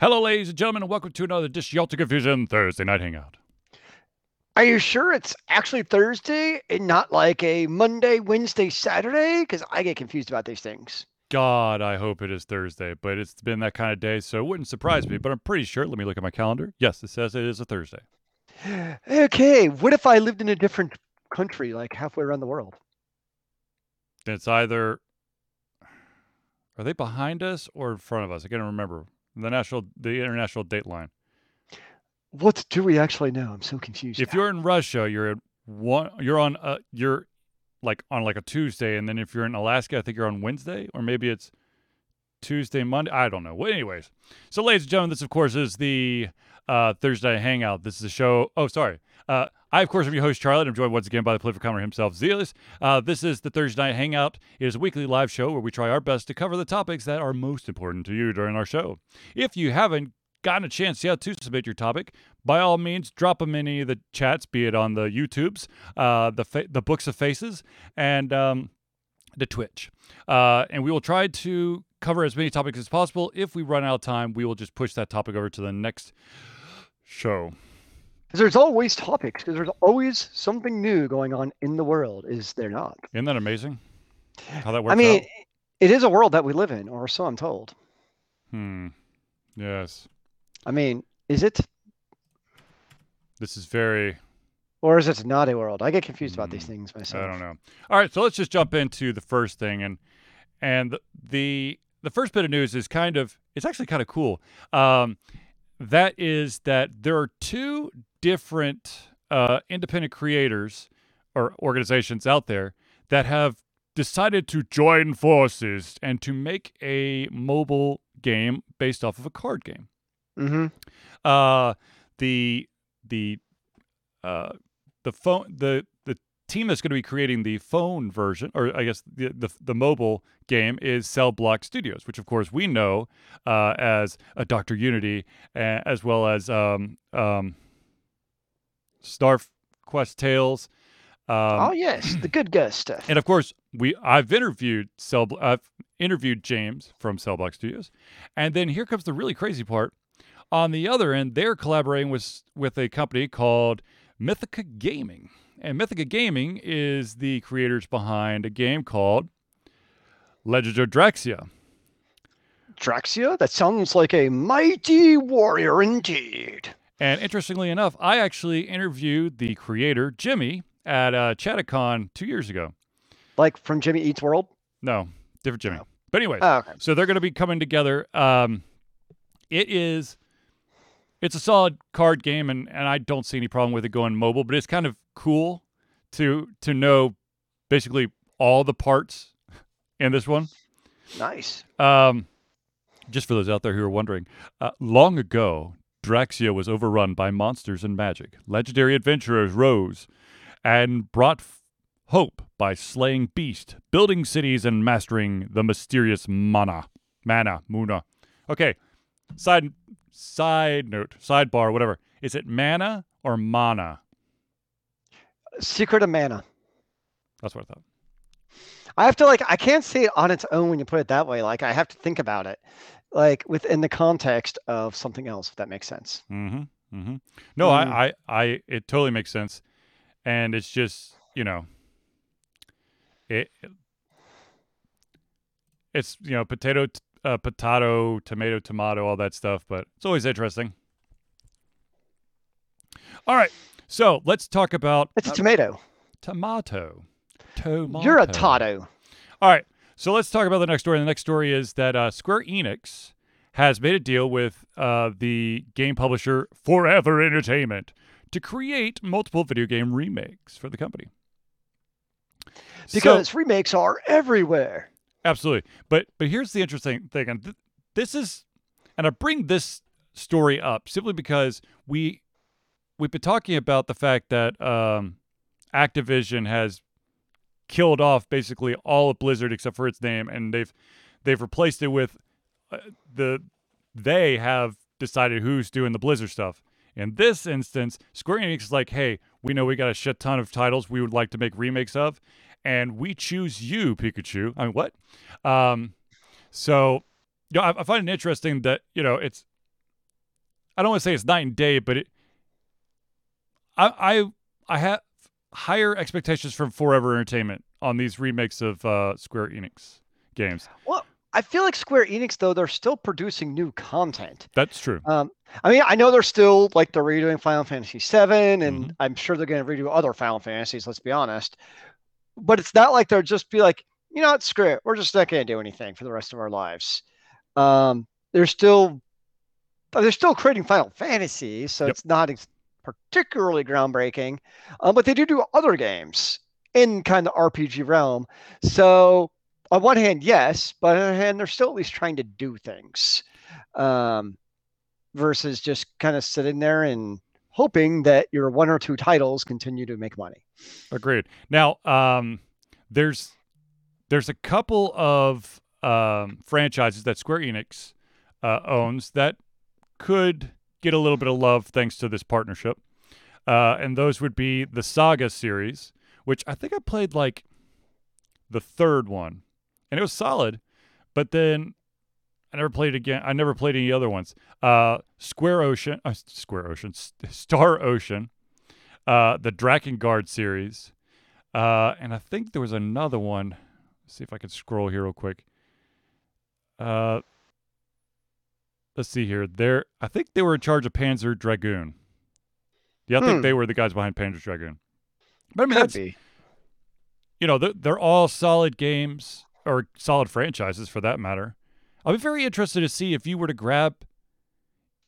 Hello, ladies and gentlemen, and welcome to another Dish Confusion Thursday Night Hangout. Are you sure it's actually Thursday and not like a Monday, Wednesday, Saturday? Because I get confused about these things. God, I hope it is Thursday, but it's been that kind of day, so it wouldn't surprise me. But I'm pretty sure. Let me look at my calendar. Yes, it says it is a Thursday. Okay, what if I lived in a different country, like halfway around the world? It's either are they behind us or in front of us? I can't remember. The national, the international date line. What do we actually know? I'm so confused. If now. you're in Russia, you're at one. You're on. Uh, you're like on like a Tuesday, and then if you're in Alaska, I think you're on Wednesday, or maybe it's Tuesday, Monday. I don't know. Well, anyways, so ladies and gentlemen, this of course is the uh, Thursday Hangout. This is a show. Oh, sorry. Uh, I, of course, am your host, Charlotte. I'm joined once again by the political commentator himself, Zealous. Uh, this is the Thursday Night Hangout. It is a weekly live show where we try our best to cover the topics that are most important to you during our show. If you haven't gotten a chance yet to submit your topic, by all means, drop them in any of the chats, be it on the YouTubes, uh, the fa- the Books of Faces, and um, the Twitch. Uh, and we will try to cover as many topics as possible. If we run out of time, we will just push that topic over to the next show. 'Cause there's always topics, because there's always something new going on in the world, is there not? Isn't that amazing? How that works I mean, out? it is a world that we live in, or so I'm told. Hmm. Yes. I mean, is it? This is very Or is it not a world? I get confused about these Hmm, things myself. I don't know. All right, so let's just jump into the first thing, and and the the, the first bit of news is kind of it's actually kind of cool. Um, that is that there are two different uh, independent creators or organizations out there that have decided to join forces and to make a mobile game based off of a card game. Mm-hmm. Uh, the the uh, the phone the the team that's going to be creating the phone version, or I guess the the, the mobile game is Cell Block Studios, which of course we know uh, as a Doctor Unity, as well as um, um, Star Quest Tales. Um, oh yes, the good guy stuff. and of course, we I've interviewed Cell I've interviewed James from Cellblock Studios, and then here comes the really crazy part. On the other end, they're collaborating with with a company called Mythica Gaming, and Mythica Gaming is the creators behind a game called Legend of Draxia. Draxia? That sounds like a mighty warrior indeed. And interestingly enough, I actually interviewed the creator Jimmy at uh, two years ago. Like from Jimmy Eats World? No, different Jimmy. Oh. But anyways, Oh, okay. So they're going to be coming together. Um, it is, it's a solid card game, and, and I don't see any problem with it going mobile. But it's kind of cool to to know basically all the parts in this one. Nice. Um, just for those out there who are wondering, uh, long ago, Draxia was overrun by monsters and magic. Legendary adventurers rose and brought f- hope by slaying beasts, building cities, and mastering the mysterious mana. Mana, Muna. Okay, side side note, sidebar, whatever. Is it mana or mana? Secret of Mana. That's what I thought. I have to like I can't say it on its own when you put it that way. Like I have to think about it. Like within the context of something else, if that makes sense. Mm-hmm. Mm-hmm. No, Mm. I, I, I, it totally makes sense, and it's just you know, it, it's you know potato, t- uh, potato, tomato, tomato, all that stuff, but it's always interesting. All right, so let's talk about It's a uh, tomato. tomato. Tomato. You're a tato. All right. So let's talk about the next story. The next story is that uh, Square Enix has made a deal with uh, the game publisher Forever Entertainment to create multiple video game remakes for the company. So- Because remakes are everywhere. Absolutely. But but here's the interesting thing, and th- this is, and I bring this story up simply because we we've been talking about the fact that um, Activision has killed off basically all of Blizzard except for its name, and they've they've replaced it with uh, the they have decided who's doing the Blizzard stuff. In this instance, Square Enix is like, hey, we know we got a shit ton of titles we would like to make remakes of, and we choose you, Pikachu. I mean, what? Um, so, you know, I, I find it interesting that you know it's I don't want to say it's night and day, but it. I I I have higher expectations from Forever Entertainment on these remakes of uh, Square Enix games. Well, I feel like Square Enix though they're still producing new content. That's true. Um, I mean, I know they're still like they're redoing Final Fantasy VII, and Mhm. I'm sure they're going to redo other Final Fantasies. Let's be honest, but it's not like they're just be like, you know, what, screw it, we're just not going to do anything for the rest of our lives. Um, they're still, they're still creating Final Fantasy, so Yep. it's not ex- particularly groundbreaking. Um, but they do do other games in kind of RPG realm. So on one hand, yes, but on the other hand, they're still at least trying to do things. Um, versus just kind of sitting there and hoping that your one or two titles continue to make money. Agreed. Now, um, there's there's a couple of um, franchises that Square Enix uh, owns that could get a little bit of love thanks to this partnership, uh, and those would be the Saga series, which I think I played like the third one, and it was solid, but then I never played again. I never played any other ones. Uh, Square Ocean, uh, Square Ocean, S- Star Ocean, uh, the Drakengard series, uh, and I think there was another one. Let's see if I can scroll here real quick. Uh, let's see here. There, I think they were in charge of Panzer Dragoon. Yeah, I think Hmm. they were the guys behind Panzer Dragoon. But I mean, Could that's be. you know, they're, they're all solid games or solid franchises for that matter. I'll be very interested to see if you were to grab,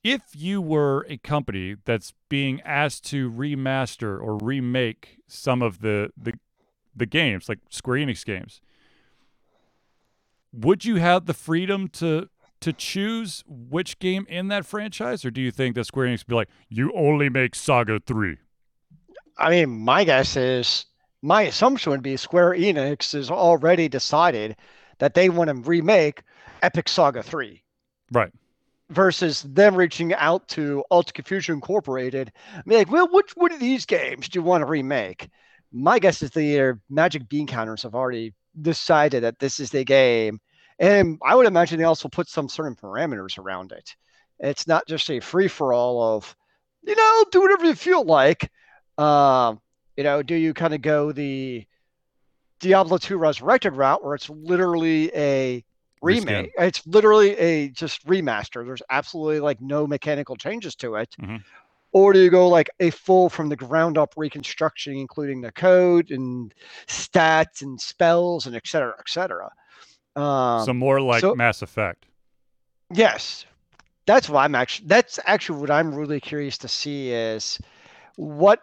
if you were a company that's being asked to remaster or remake some of the the, the games, like Square Enix games. Would you have the freedom to to choose which game in that franchise, or do you think that Square Enix would be like, you only make Saga three? I mean, my guess is my assumption would be Square Enix has already decided that they want to remake Epic Saga 3 Right. versus them reaching out to Ultra Confusion Incorporated. be like, well, which one of these games do you want to remake? My guess is the uh, Magic Bean Counters have already decided that this is the game. And I would imagine they also put some certain parameters around it. It's not just a free for all of, you know, do whatever you feel like. Um, you know, do you kind of go the Diablo 2 Resurrected route where it's literally a remake? It's literally a just remaster. There's absolutely like no mechanical changes to it. Mhm. Or do you go like a full from the ground up reconstruction, including the code and stats and spells and et cetera, et cetera? Um, so more like so- Mass Effect. Yes, that's what I'm actually. That's actually what I'm really curious to see is what.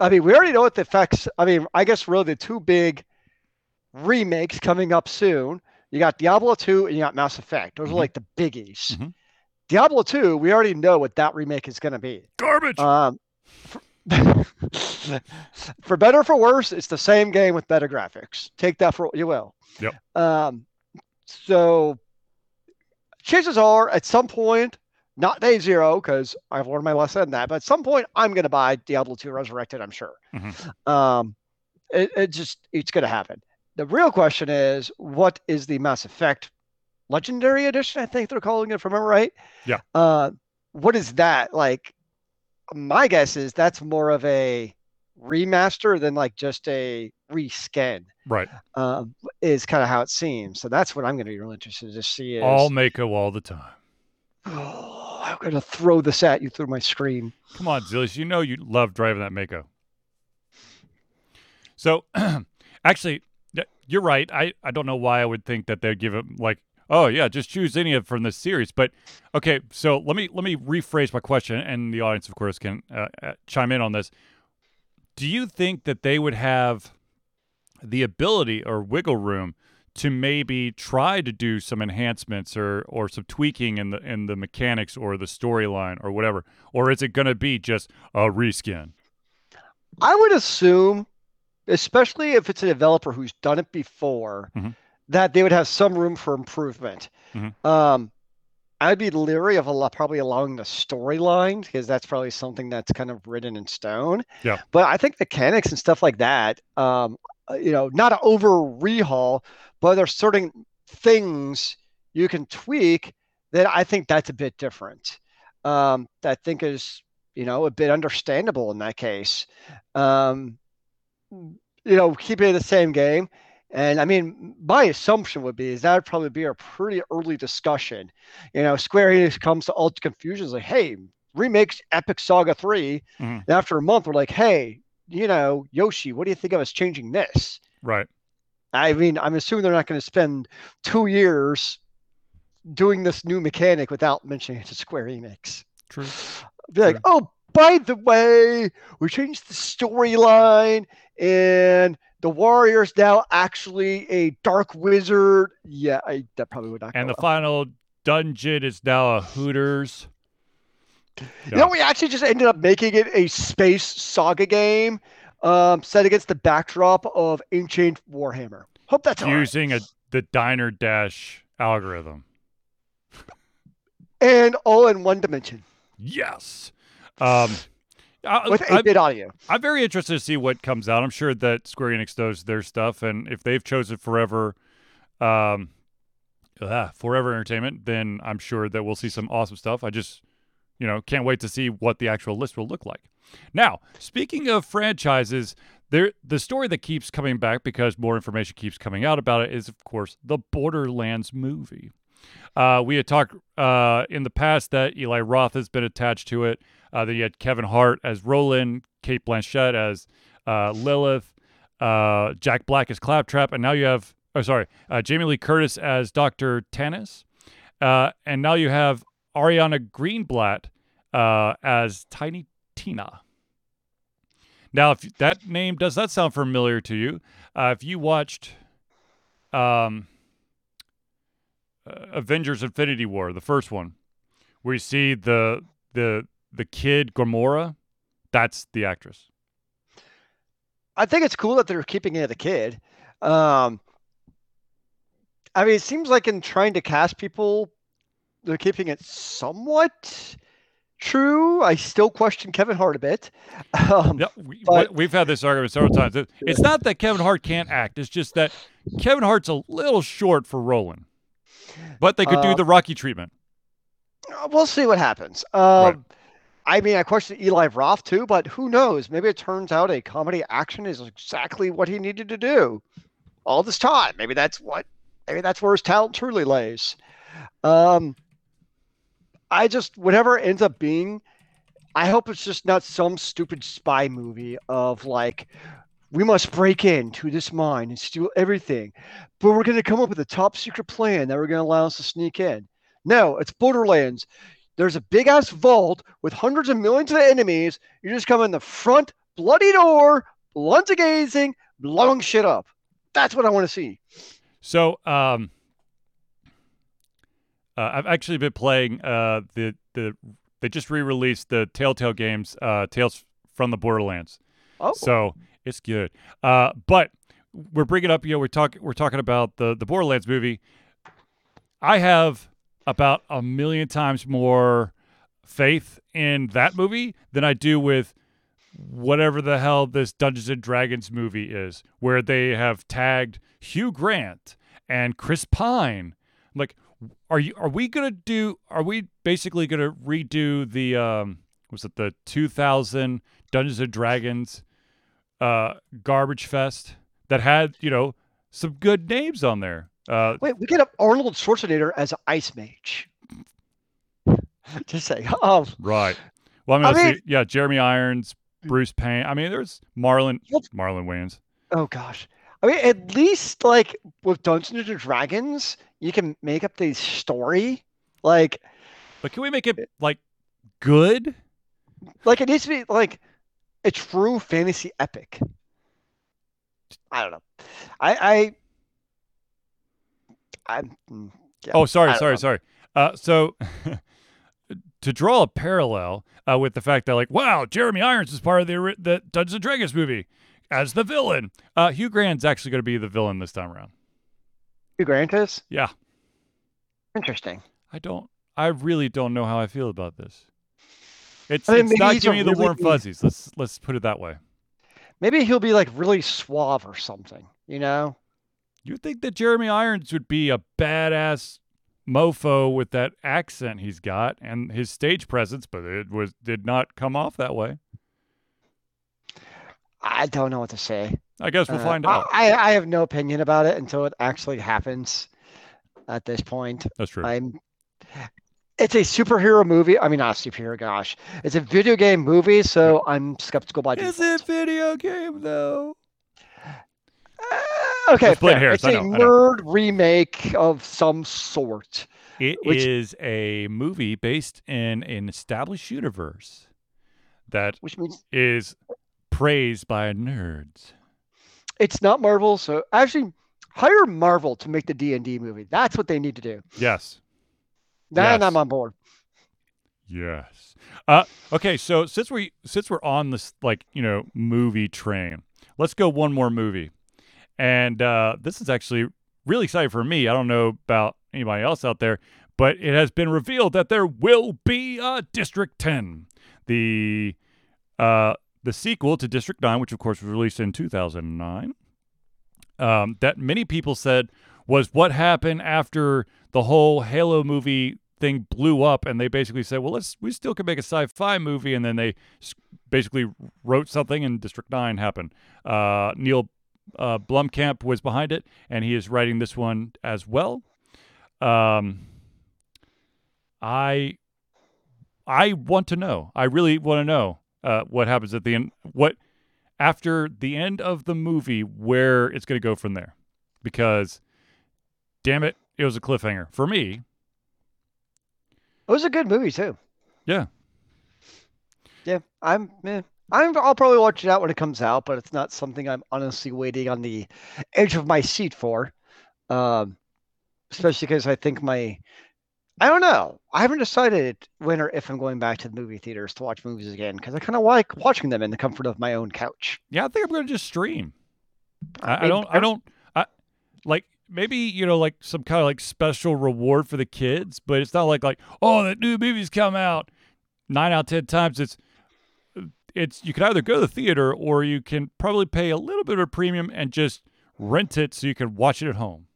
I mean, we already know what the effects. I mean, I guess really the two big remakes coming up soon. You got Diablo 2 and you got Mass Effect. Those Mhm. are like the biggies. Mhm. Diablo 2, we already know what that remake is going to be. Garbage. Um, for, for better or for worse, it's the same game with better graphics. Take that for what you will. Yep. Um, so chances are at some point, not day zero, because I've learned my lesson on that, but at some point I'm going to buy Diablo 2 Resurrected, I'm sure. Mhm. Um, it, it just, it's going to happen. The real question is, what is the Mass Effect Legendary Edition? I think they're calling it, if I remember right. Yeah. Uh, what is that like? My guess is that's more of a remaster than like just a reskin. right. Um, is kind of how it seems. So that's what I'm going to be really interested to see. Is All Mako all the time. oh, I'm going to throw this at you through my screen. Come on, Zillius. You know you love driving that Mako. So, actually, you're right. I, I don't know why I would think that they'd give it like, oh yeah, just choose any of from this series. But okay, so let me let me rephrase my question, and the audience, of course, can uh, uh, chime in on this. Do you think that they would have the ability or wiggle room to maybe try to do some enhancements or or some tweaking in the in the mechanics or the storyline or whatever, or is it going to be just a reskin? I would assume, especially if it's a developer who's done it before, Mhm. that they would have some room for improvement. Mhm. Um, I'd be leery of a lot, probably allowing the storyline because that's probably something that's kind of written in stone. Yeah. But I think mechanics and stuff like that, um, uh, you know, not over rehaul, but there's certain things you can tweak that I think that's a bit different. um, that I think is you know a bit understandable in that case. Um, you know, keeping it the same game. And I mean, my assumption would be is that would probably be a pretty early discussion. You know, Square Enix comes to Ultra Confusion is like, hey, remakes Epic Saga 3. Mhm. And after a month, we're like, hey, you know, Yoshi, what do you think of us changing this? Right. I mean, I'm assuming they're not going to spend two years doing this new mechanic without mentioning it to Square Enix. True. Be like, oh, by the way, we changed the storyline, and the warrior's now actually a dark wizard. Yeah, I, that probably would not. And the well. final dungeon is now a Hooters. You know, we actually just ended up making it a space saga game, um, set against the backdrop of ancient Warhammer. Hope that's all right. using a the diner dash algorithm. and all in one dimension Yes. Um, I, with I, 8-bit audio. I'm very interested to see what comes out. I'm sure that Square Enix does their stuff, and if they've chosen Forever, um, ah, Forever Entertainment, then I'm sure that we'll see some awesome stuff. I just, you know, can't wait to see what the actual list will look like. Now, speaking of franchises, there the story that keeps coming back because more information keeps coming out about it is, of course, the Borderlands movie. Uh, we had talked uh, in the past that Eli Roth has been attached to it. Uh, then you had Kevin Hart as Roland, Cate Blanchett as uh, Lilith, uh, Jack Black as Claptrap, and now you have, oh, sorry, uh, Jamie Lee Curtis as Dr. Tannis. Uh, and now you have Ariana Greenblatt uh, as Tiny Tina. Now, if that name does that sound familiar to you, if you watched um, Avengers: Infinity War, the first one, where you see the the the kid Gamora, that's the actress. I think it's cool that they're keeping it the kid. Um, I mean, it seems like in trying to cast people, they're keeping it somewhat true. I still question Kevin Hart a bit. Um, Yeah, we, But- we've had this argument several times. It's not that Kevin Hart can't act; it's just that Kevin Hart's a little short for Roland. But they could do Uh, the Rocky treatment. We'll see what happens. Um, I mean, I question Eli Roth too, but who knows? Maybe it turns out a comedy action is exactly what he needed to do all this time. Maybe that's what. Maybe that's where his talent truly lays. Um, I just whatever it ends up being, I hope it's just not some stupid spy movie of like. We must break into this mine and steal everything, but we're going to come up with a top secret plan that we're going to allow us to sneak in. No, it's Borderlands. There's a big ass vault with hundreds of millions of enemies. You just come in the front, bloody door, blunts of gazing, blowing shit up. That's what I want to see. So, um, uh, I've actually been playing uh, the the they just re-released the Telltale games, uh, Tales from the Borderlands. Oh, So it's good. Uh, but we're bringing up, you know, we're talking we're talking about the the Borderlands movie. I have about a million times more faith in that movie than I do with whatever the hell this Dungeons and Dragons movie is, where they have tagged Hugh Grant and Chris Pine. Like, are you are we gonna do are we basically gonna redo the um was it the 2000 Dungeons and Dragons uh garbage fest that had, you know, some good names on there. Uh wait, we get up Arnold Schwarzenegger as an ice mage. Just say, oh, right. Well, I mean, I mean- see. yeah, Jeremy Irons, Bruce Payne. I mean, there's Marlon. Marlon Wayans. oh gosh. I mean, at least like with Dungeons and Dragons, you can make up the story. Like, But can we make it like good? like it needs to be like a true fantasy epic. I don't know. I I I'm mm, yeah, Oh, sorry, sorry, know. sorry. Uh, so to draw a parallel uh, with the fact that, like, wow, Jeremy Irons is part of the the Dungeons and Dragons movie as the villain. Uh, Hugh Grant's actually going to be the villain this time around. Hugh Grant is Yeah, interesting. I don't. I really don't know how I feel about this. It's, I mean, it's not giving me the really- warm fuzzies. Let's let's put it that way. Maybe he'll be like really suave or something, you know? You think that Jeremy Irons would be a badass mofo with that accent he's got and his stage presence, but it was did not come off that way. I don't know what to say. I guess we'll Uh, find out. I, I have no opinion about it until it actually happens. At this point, That's true. I'm. It's a superhero movie. I mean, not a superhero. Gosh, it's a video game movie, so I'm skeptical by Is default. it video game though? Uh, okay, fair. hairs, It's I a know, nerd remake of some sort. It is Which- a movie based in an established universe that which means is praised by nerds. it's not Marvel. So actually, hire Marvel to make the D and D movie. That's what they need to do. Yes. Then Yes. I'm on board. Yes. Uh, okay, so since we since we're on this like you know movie train, let's go one more movie, and uh, this is actually really exciting for me. I don't know about anybody else out there, but it has been revealed that there will be a District Ten, the uh, the sequel to District Nine, which of course was released in two thousand nine. Um, that many people said was what happened after the whole Halo movie thing blew up and they basically said well let's we still can make a sci-fi movie and then they basically wrote something and district 9 happened uh, neill uh, blomkamp was behind it and he is writing this one as well um, i i want to know i really want to know uh, what happens at the end what after the end of the movie where it's going to go from there because damn it it was a cliffhanger for me It was a good movie too. Yeah. Yeah, I'm. Eh, I'm. I'll probably watch it out when it comes out, but it's not something I'm honestly waiting on the edge of my seat for. Um, especially because I think my. I don't know. I haven't decided when or if I'm going back to the movie theaters to watch movies again because I kind of like watching them in the comfort of my own couch. Yeah, I think I'm gonna just stream. I, I don't. I don't. I like maybe you know like some kind of like special reward for the kids, but it's not like like oh that new movie's come out. Nine out of ten times it's it's you can either go to the theater or you can probably pay a little bit of a premium and just rent it so you can watch it at home.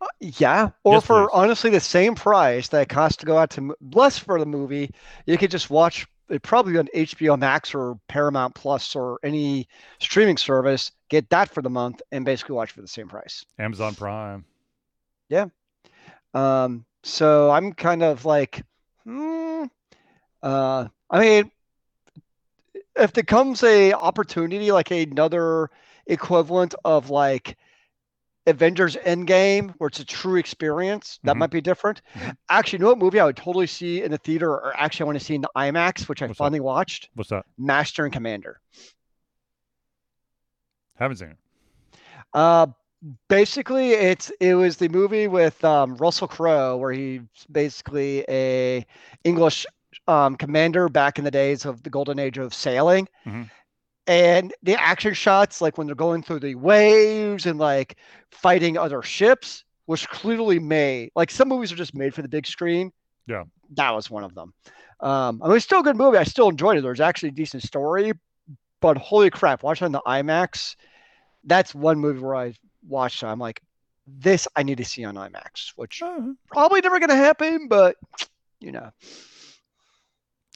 Uh, Yeah, or Yes, for please. honestly the same price that it costs to go out to less for the movie, you could just watch it probably on HBO Max or Paramount Plus or any streaming service. Get that for the month and basically watch for the same price. Amazon Prime. Yeah. Um, so I'm kind of like, hmm, uh, I mean, if there comes a opportunity like another equivalent of like Avengers Endgame, where it's a true experience, that Mhm. might be different. Mhm. Actually, you know what movie I would totally see in the theater, or actually I want to see in the IMAX, which I What's that? finally watched, What's that? Master and Commander. Haven't seen it. Uh, basically, it's it was the movie with um, Russell Crowe where he's basically a English um, commander back in the days of the golden age of sailing. Mhm. And the action shots, like when they're going through the waves and like fighting other ships, was clearly made. Like some movies are just made for the big screen. Yeah. that was one of them. Um, I mean, it's still a good movie. I still enjoyed it. There's actually a decent story, but holy crap, watching on the IMAX, that's one movie where I watched. it, I'm like, this I need to see on IMAX, which Uh, probably never going to happen, but you know,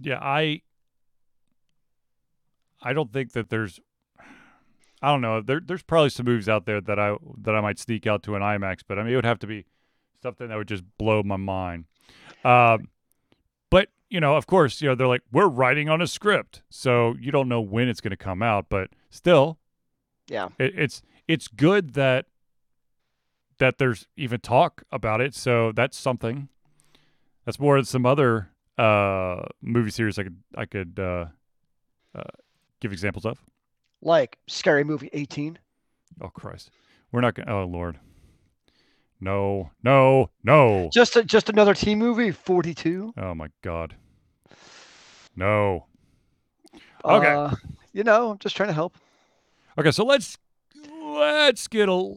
Yeah, I I don't think that there's I don't know. There there's probably some movies out there that I that I might sneak out to an IMAX, but I mean it would have to be something that would just blow my mind. Um but you know, of course, you know, they're like, we're writing on a script. So you don't know when it's gonna come out, but still yeah, it, it's it's good that that there's even talk about it. So that's something. That's more than some other uh, movie series I could I could uh, uh, give examples of. like Scary Movie 18. Oh Christ, we're not going. to Oh Lord, no, no, no. Just a, just another teen movie, 42. Oh my God, no. Okay. Uh, you know, I'm just trying to help. Okay, so let's let's get a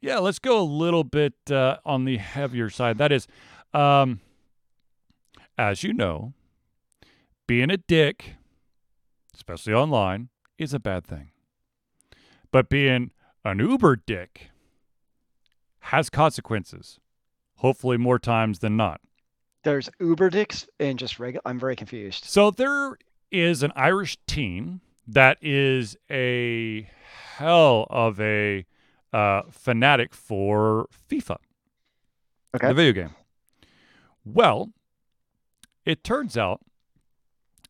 yeah, let's go a little bit uh, on the heavier side. That is, um, as you know, being a dick, especially online, is a bad thing. But being an Uber dick has consequences. Hopefully, more times than not. There's Uber dicks and just regular. I'm very confused. So there is an Irish team that is a hell of a uh, fanatic for FIFA, Okay. the video game. Well, it turns out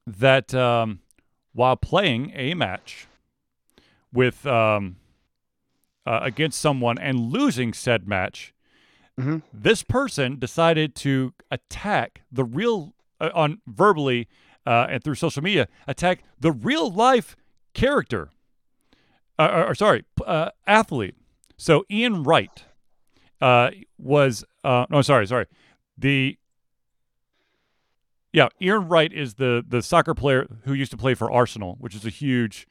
that um, while playing a match with um, uh, against someone and losing said match, Mhm. this person decided to attack the real uh, on verbally uh, and through social media attack the real life character uh, or, or sorry uh, athlete so ian wright uh, was uh, no sorry sorry the yeah ian wright is the the soccer player who used to play for arsenal which is a huge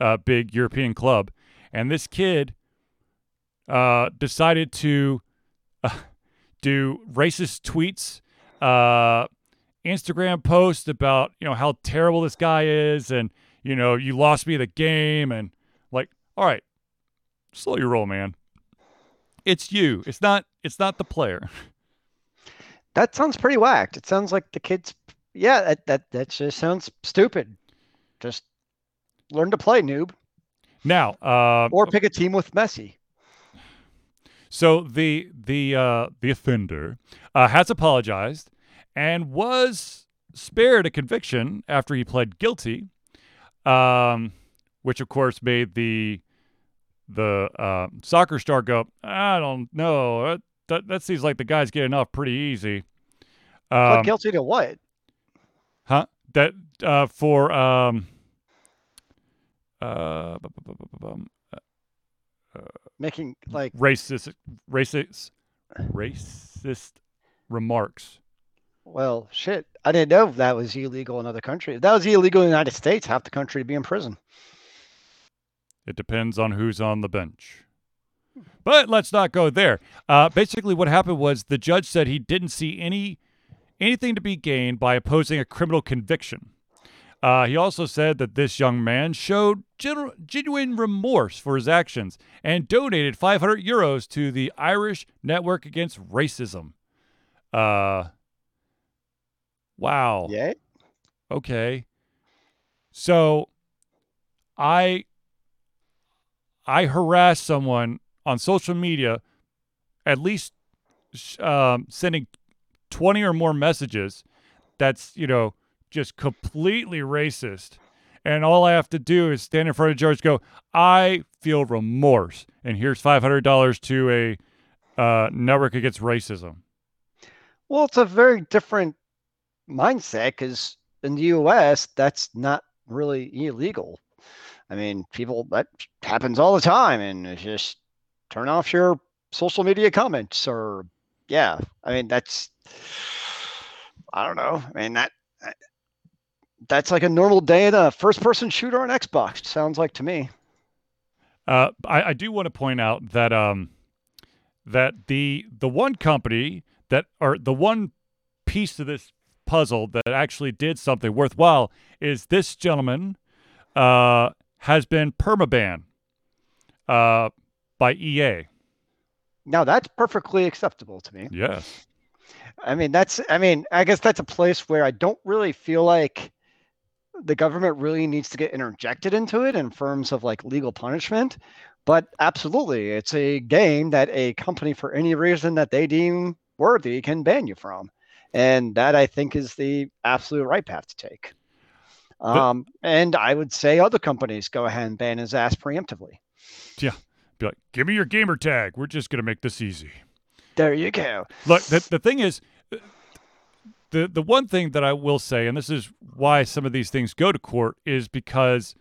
uh, big european club and this kid uh, decided to uh, do racist tweets uh, Instagram posts about you know how terrible this guy is, and you know you lost me the game, and like, all right, slow your roll, man. It's you. It's not. It's not the player. That sounds pretty whacked. It sounds like the kids. Yeah, that that that just sounds stupid. Just learn to play, noob, Now, uh, or pick a team with Messi. so the the uh, the offender uh, has apologized and was spared a conviction after he pled guilty, um, which of course made the the uh, soccer star go, I don't know. That, that, seems like the guy's getting off pretty easy. Um, guilty to what? huh? That uh, for um, uh, bu- bum, Making like racist, racist, racist remarks. Well, shit. I didn't know that was illegal in other countries. If that was illegal in the United States, half the country would be in prison. It depends on who's on the bench. But let's not go there. Uh, basically, what happened was the judge said he didn't see any anything to be gained by opposing a criminal conviction. Uh, he also said that this young man showed genu- genuine remorse for his actions and donated 500 euros to the Irish Network Against Racism. Uh, wow. Yeah. Okay. So I I harass someone on social media at least um, sending 20 or more messages that's, you know, just completely racist. And all I have to do is stand in front of George, go, I feel remorse. And here's $500 to a uh, network against racism. Well, it's a very different mindset because in the U.S., that's not really illegal. I mean, people that happens all the time, and it's just turn off your social media comments, or yeah, I mean that's I don't know. I mean that that's like a normal day in a first-person shooter on Xbox. Sounds like to me. Uh, I, I do want to point out that um, that the the one company that or the one piece to this puzzle that actually did something worthwhile is this gentleman uh, has been permaban uh, by EA. Now that's perfectly acceptable to me. Yes. I mean, that's, I mean, I guess that's a place where I don't really feel like the government really needs to get interjected into it in terms of like legal punishment. But absolutely, it's a game that a company, for any reason that they deem worthy, can ban you from. And that I think is the absolute right path to take. Um, and I would say other companies go ahead and ban his ass preemptively. Be like, give me your gamer tag. We're just gonna make this easy. There you go. Look, the, the thing is, the the one thing that I will say, and this is why some of these things go to court, is because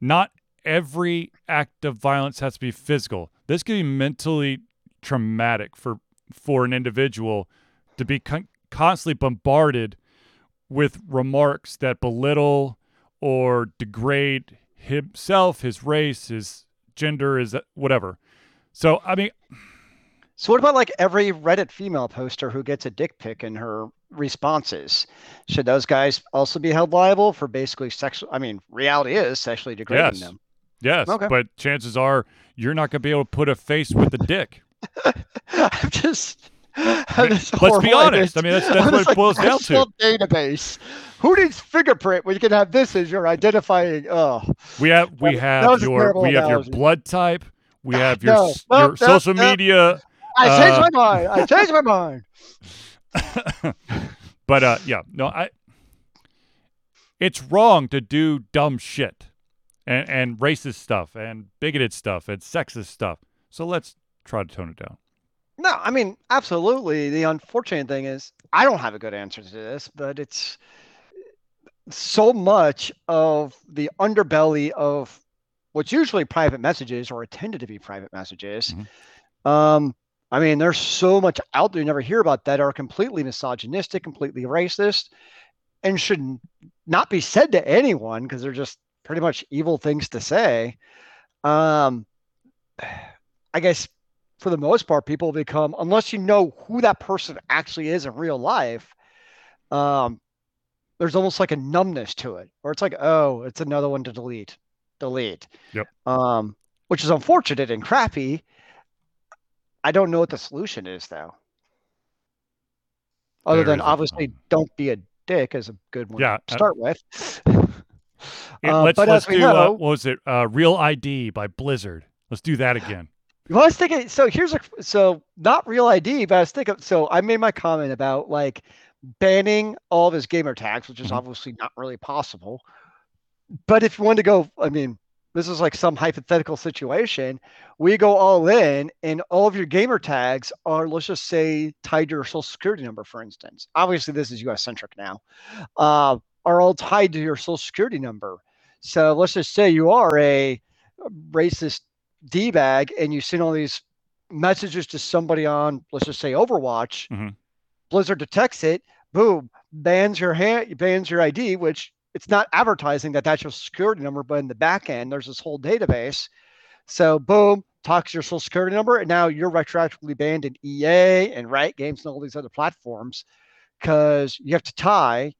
not every act of violence has to be physical. This can be mentally traumatic for for an individual to be con- constantly bombarded with remarks that belittle or degrade himself, his race, his gender, is uh, whatever. So, I mean, So what about like every Reddit female poster who gets a dick pic in her responses? Should those guys also be held liable for basically sexual? I mean, reality is sexually degrading Yes. them. Yes, Okay. but chances are you're not going to be able to put a face with a dick. I'm just. Let's be honest. I mean, that's, that's what it boils down to. Database. Who needs fingerprint when you can have this as your identifying? Oh, we have we have your we have your blood type. We have your no, no, your no, social media. I changed uh, my mind. I changed my mind. but uh, yeah, no, I. It's wrong to do dumb shit, and and racist stuff, and bigoted stuff, and sexist stuff. So let's try to tone it down. No, I mean absolutely. The unfortunate thing is I don't have a good answer to this, but it's so much of the underbelly of what's usually private messages or intended to be private messages. Mm-hmm. Um, I mean, there's so much out there you never hear about that are completely misogynistic, completely racist, and should not be said to anyone because they're just pretty much evil things to say. Um, I guess for the most part, people become, unless you know who that person actually is in real life, um, there's almost like a numbness to it, or it's like, oh, it's another one to delete, delete. Yep. Um, which is unfortunate and crappy. I don't know what the solution is though. Other there than obviously, don't be a dick is a good one yeah, to start uh, with. uh, let's let's do uh, know, uh, what was it? Uh, Real ID by Blizzard. Let's do that again. Well, I was thinking. So here's a so not Real ID, but I was thinking. So I made my comment about like banning all of his gamer tags, which is mm-hmm. obviously not really possible. But if you want to go, I mean, this is like some hypothetical situation. We go all in, and all of your gamer tags are, let's just say, tied to your social security number, for instance. Obviously, this is US centric now, uh, are all tied to your social security number. So let's just say you are a racist D bag and you send all these messages to somebody on, let's just say, Overwatch. Mm-hmm Blizzard detects it, boom, bans your hand, bans your ID, which it's not advertising that that's your security number, but in the back end, there's this whole database. So boom, talks your social security number, and now you're retroactively banned in EA and Riot Games and all these other platforms because you have to tie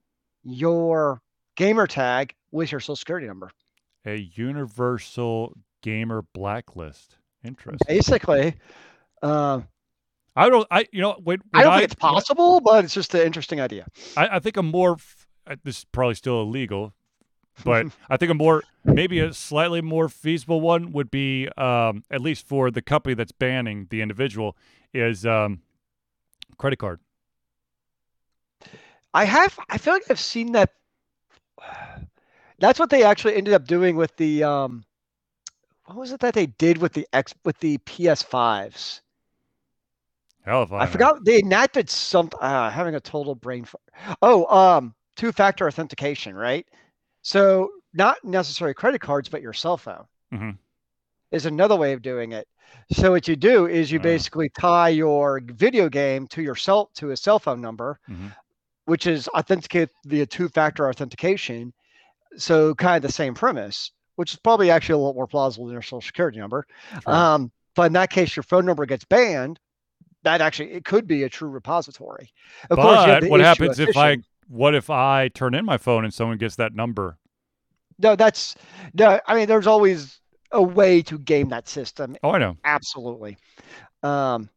your gamer tag with your social security number. A universal gamer blacklist. Interesting. Basically, uh, I don't. I you know. Wait, I don't I, think it's possible, but it's just an interesting idea. I, I think a more. This is probably still illegal, but I think a more maybe a slightly more feasible one would be um, at least for the company that's banning the individual is um, credit card. I have. I feel like I've seen that. That's what they actually ended up doing with the. Um, what was it that they did with the X with the PS5s? Hell if I, I forgot they enacted something. uh, having a total brain. fart. oh, um, two-factor authentication, right? So not necessarily credit cards, but your cell phone mm-hmm. is another way of doing it. So what you do is you uh. basically tie your video game to your cell to a cell phone number, mm-hmm. which is authenticated via two-factor authentication. So kind of the same premise, which is probably actually a little more plausible than your social security number. Um, but in that case, your phone number gets banned that actually it could be a true repository. Of but course, what happens if I what if I turn in my phone and someone gets that number? No, that's no. I mean, there's always a way to game that system. Oh, I know. Absolutely. Um,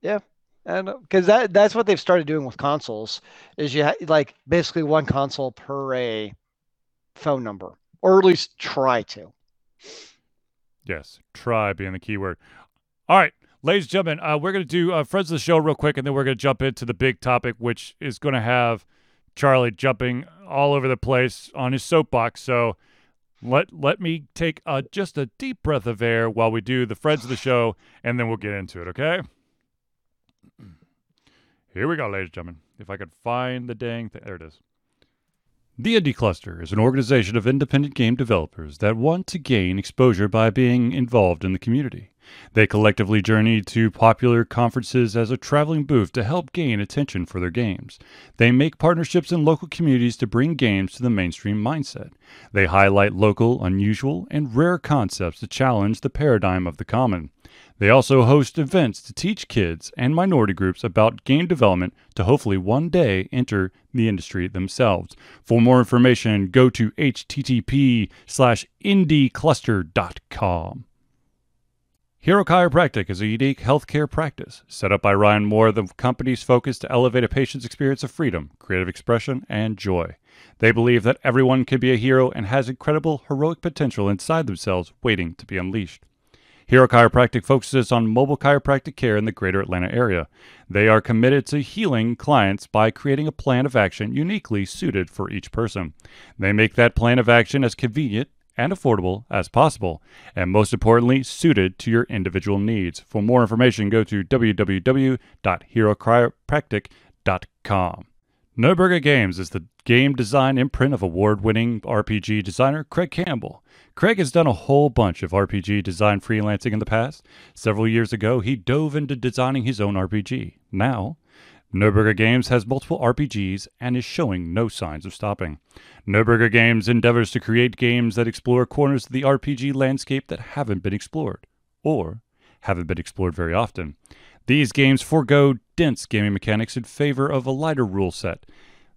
yeah, and because that that's what they've started doing with consoles is you ha- like basically one console per a phone number, or at least try to. Yes, try being the keyword. All right, ladies and gentlemen, uh, we're going to do uh, friends of the show real quick, and then we're going to jump into the big topic, which is going to have Charlie jumping all over the place on his soapbox. So let let me take uh, just a deep breath of air while we do the friends of the show, and then we'll get into it. Okay. Here we go, ladies and gentlemen. If I could find the dang thing, there it is. The Indie Cluster is an organization of independent game developers that want to gain exposure by being involved in the community. They collectively journey to popular conferences as a traveling booth to help gain attention for their games. They make partnerships in local communities to bring games to the mainstream mindset. They highlight local, unusual, and rare concepts to challenge the paradigm of the common. They also host events to teach kids and minority groups about game development to hopefully one day enter the industry themselves. For more information, go to http slash indiecluster.com. Hero Chiropractic is a unique healthcare practice set up by Ryan Moore, the company's focus to elevate a patient's experience of freedom, creative expression, and joy. They believe that everyone can be a hero and has incredible heroic potential inside themselves waiting to be unleashed. Hero Chiropractic focuses on mobile chiropractic care in the greater Atlanta area. They are committed to healing clients by creating a plan of action uniquely suited for each person. They make that plan of action as convenient and affordable as possible, and most importantly, suited to your individual needs. For more information, go to www.herochiropractic.com. Nerdburger Games is the game design imprint of award winning RPG designer Craig Campbell. Craig has done a whole bunch of RPG design freelancing in the past. Several years ago, he dove into designing his own RPG. Now, Nerdburger Games has multiple RPGs and is showing no signs of stopping. Nerdburger Games endeavors to create games that explore corners of the RPG landscape that haven't been explored, or haven't been explored very often. These games forego dense gaming mechanics in favor of a lighter rule set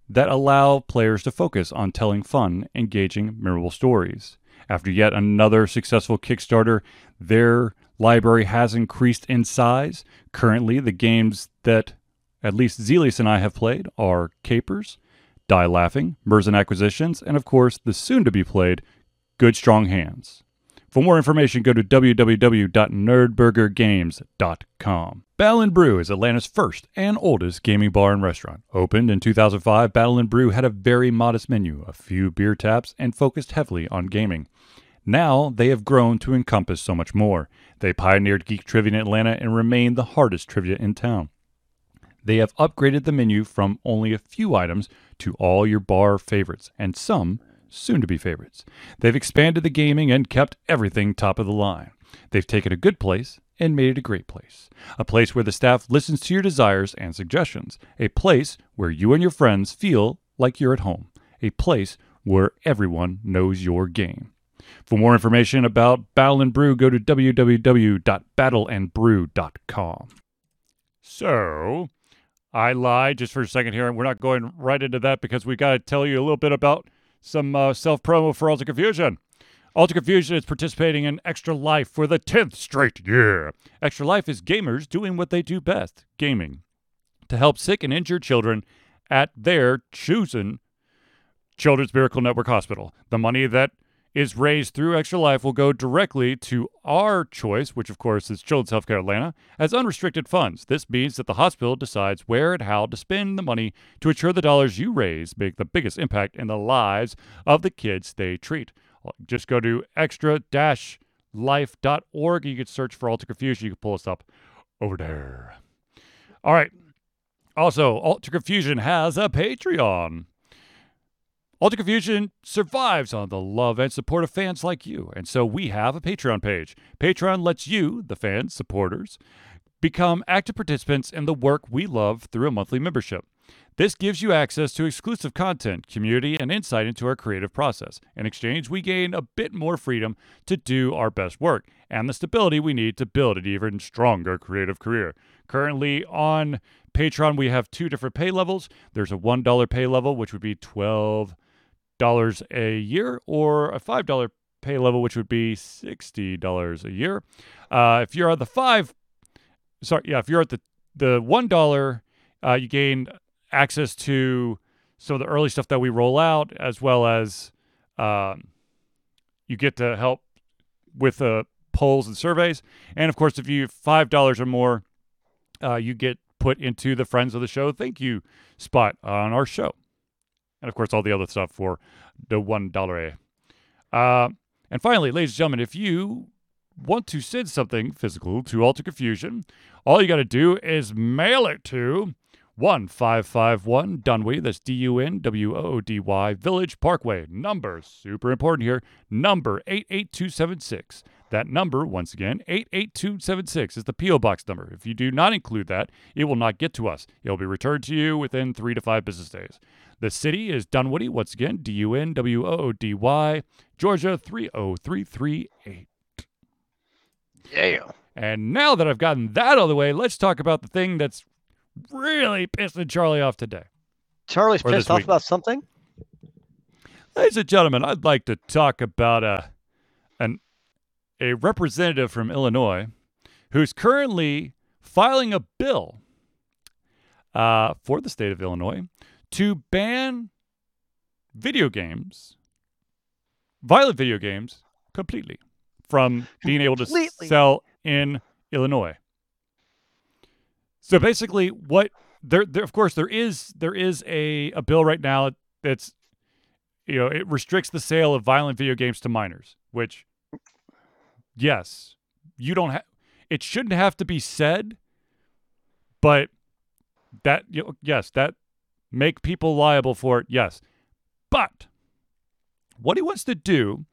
that allow players to focus on telling fun, engaging, memorable stories. After yet another successful Kickstarter, their library has increased in size. Currently, the games that at least Zelius and I have played are Capers, Die Laughing, Merzen Acquisitions, and of course the soon to be played Good Strong Hands. For more information, go to www.nerdburgergames.com. Battle and Brew is Atlanta's first and oldest gaming bar and restaurant. Opened in 2005, Battle and Brew had a very modest menu, a few beer taps, and focused heavily on gaming. Now they have grown to encompass so much more. They pioneered geek trivia in Atlanta and remain the hardest trivia in town. They have upgraded the menu from only a few items to all your bar favorites and some soon to be favorites. They've expanded the gaming and kept everything top of the line. They've taken a good place and made it a great place. A place where the staff listens to your desires and suggestions. A place where you and your friends feel like you're at home. A place where everyone knows your game. For more information about Battle and Brew, go to www.battleandbrew.com. So, I lied just for a second here, and we're not going right into that because we got to tell you a little bit about some uh, self promo for Ultra Confusion. Ultra Confusion is participating in Extra Life for the 10th straight year. Extra Life is gamers doing what they do best gaming to help sick and injured children at their chosen Children's Miracle Network Hospital. The money that is raised through Extra Life will go directly to our choice, which of course is Children's Healthcare Atlanta, as unrestricted funds. This means that the hospital decides where and how to spend the money to ensure the dollars you raise make the biggest impact in the lives of the kids they treat. Just go to extra-life.org. You can search for Ultra Confusion. You can pull us up over there. All right. Also, Ultra Confusion has a Patreon. Ultra Confusion survives on the love and support of fans like you, and so we have a Patreon page. Patreon lets you, the fans, supporters, become active participants in the work we love through a monthly membership. This gives you access to exclusive content, community, and insight into our creative process. In exchange, we gain a bit more freedom to do our best work and the stability we need to build an even stronger creative career. Currently on Patreon, we have two different pay levels. There's a $1 pay level, which would be 12 dollars a year, or a five dollar pay level, which would be sixty dollars a year. Uh, if you're at the five, sorry, yeah, if you're at the the one dollar, uh, you gain access to some of the early stuff that we roll out, as well as um, you get to help with uh, polls and surveys. And of course, if you five dollars or more, uh, you get put into the friends of the show thank you spot on our show and of course all the other stuff for the one a. Uh, and finally, ladies and gentlemen, if you want to send something physical to Ultra Confusion, all you got to do is mail it to 1551 Dunwoody, that's D U N W O O D Y, Village Parkway. Number, super important here, number 88276. That number, once again, 88276 is the P.O. Box number. If you do not include that, it will not get to us. It will be returned to you within three to five business days. The city is Dunwoody, once again, D U N W O O D Y, Georgia 30338. Yeah. And now that I've gotten that out of the way, let's talk about the thing that's really pissing Charlie off today. Charlie's Or pissed off week. about something. Ladies and gentlemen, I'd like to talk about a a representative from Illinois who's currently filing a bill uh, for the state of Illinois to ban video games, violent video games, completely from being able to Completely. sell in Illinois. So basically, what there, there, of course, there is there is a, a bill right now that's you know it restricts the sale of violent video games to minors, which yes, you don't have. It shouldn't have to be said, but that yes, that make people liable for it. Yes, but what he wants to do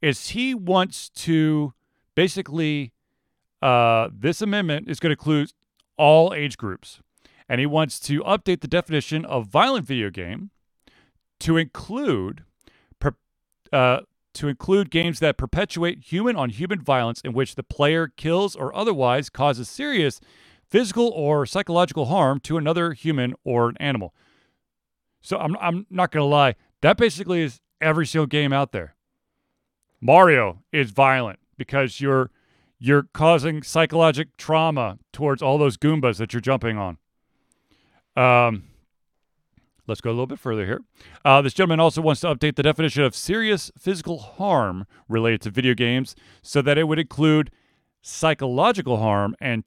is he wants to basically uh, this amendment is going to include all age groups, and he wants to update the definition of violent video game to include uh, to include games that perpetuate human on human violence in which the player kills or otherwise causes serious physical or psychological harm to another human or an animal. So I'm I'm not going to lie, that basically is every single game out there. Mario is violent because you're you're causing psychological trauma towards all those Goombas that you're jumping on. Um, let's go a little bit further here. Uh, this gentleman also wants to update the definition of serious physical harm related to video games so that it would include psychological harm and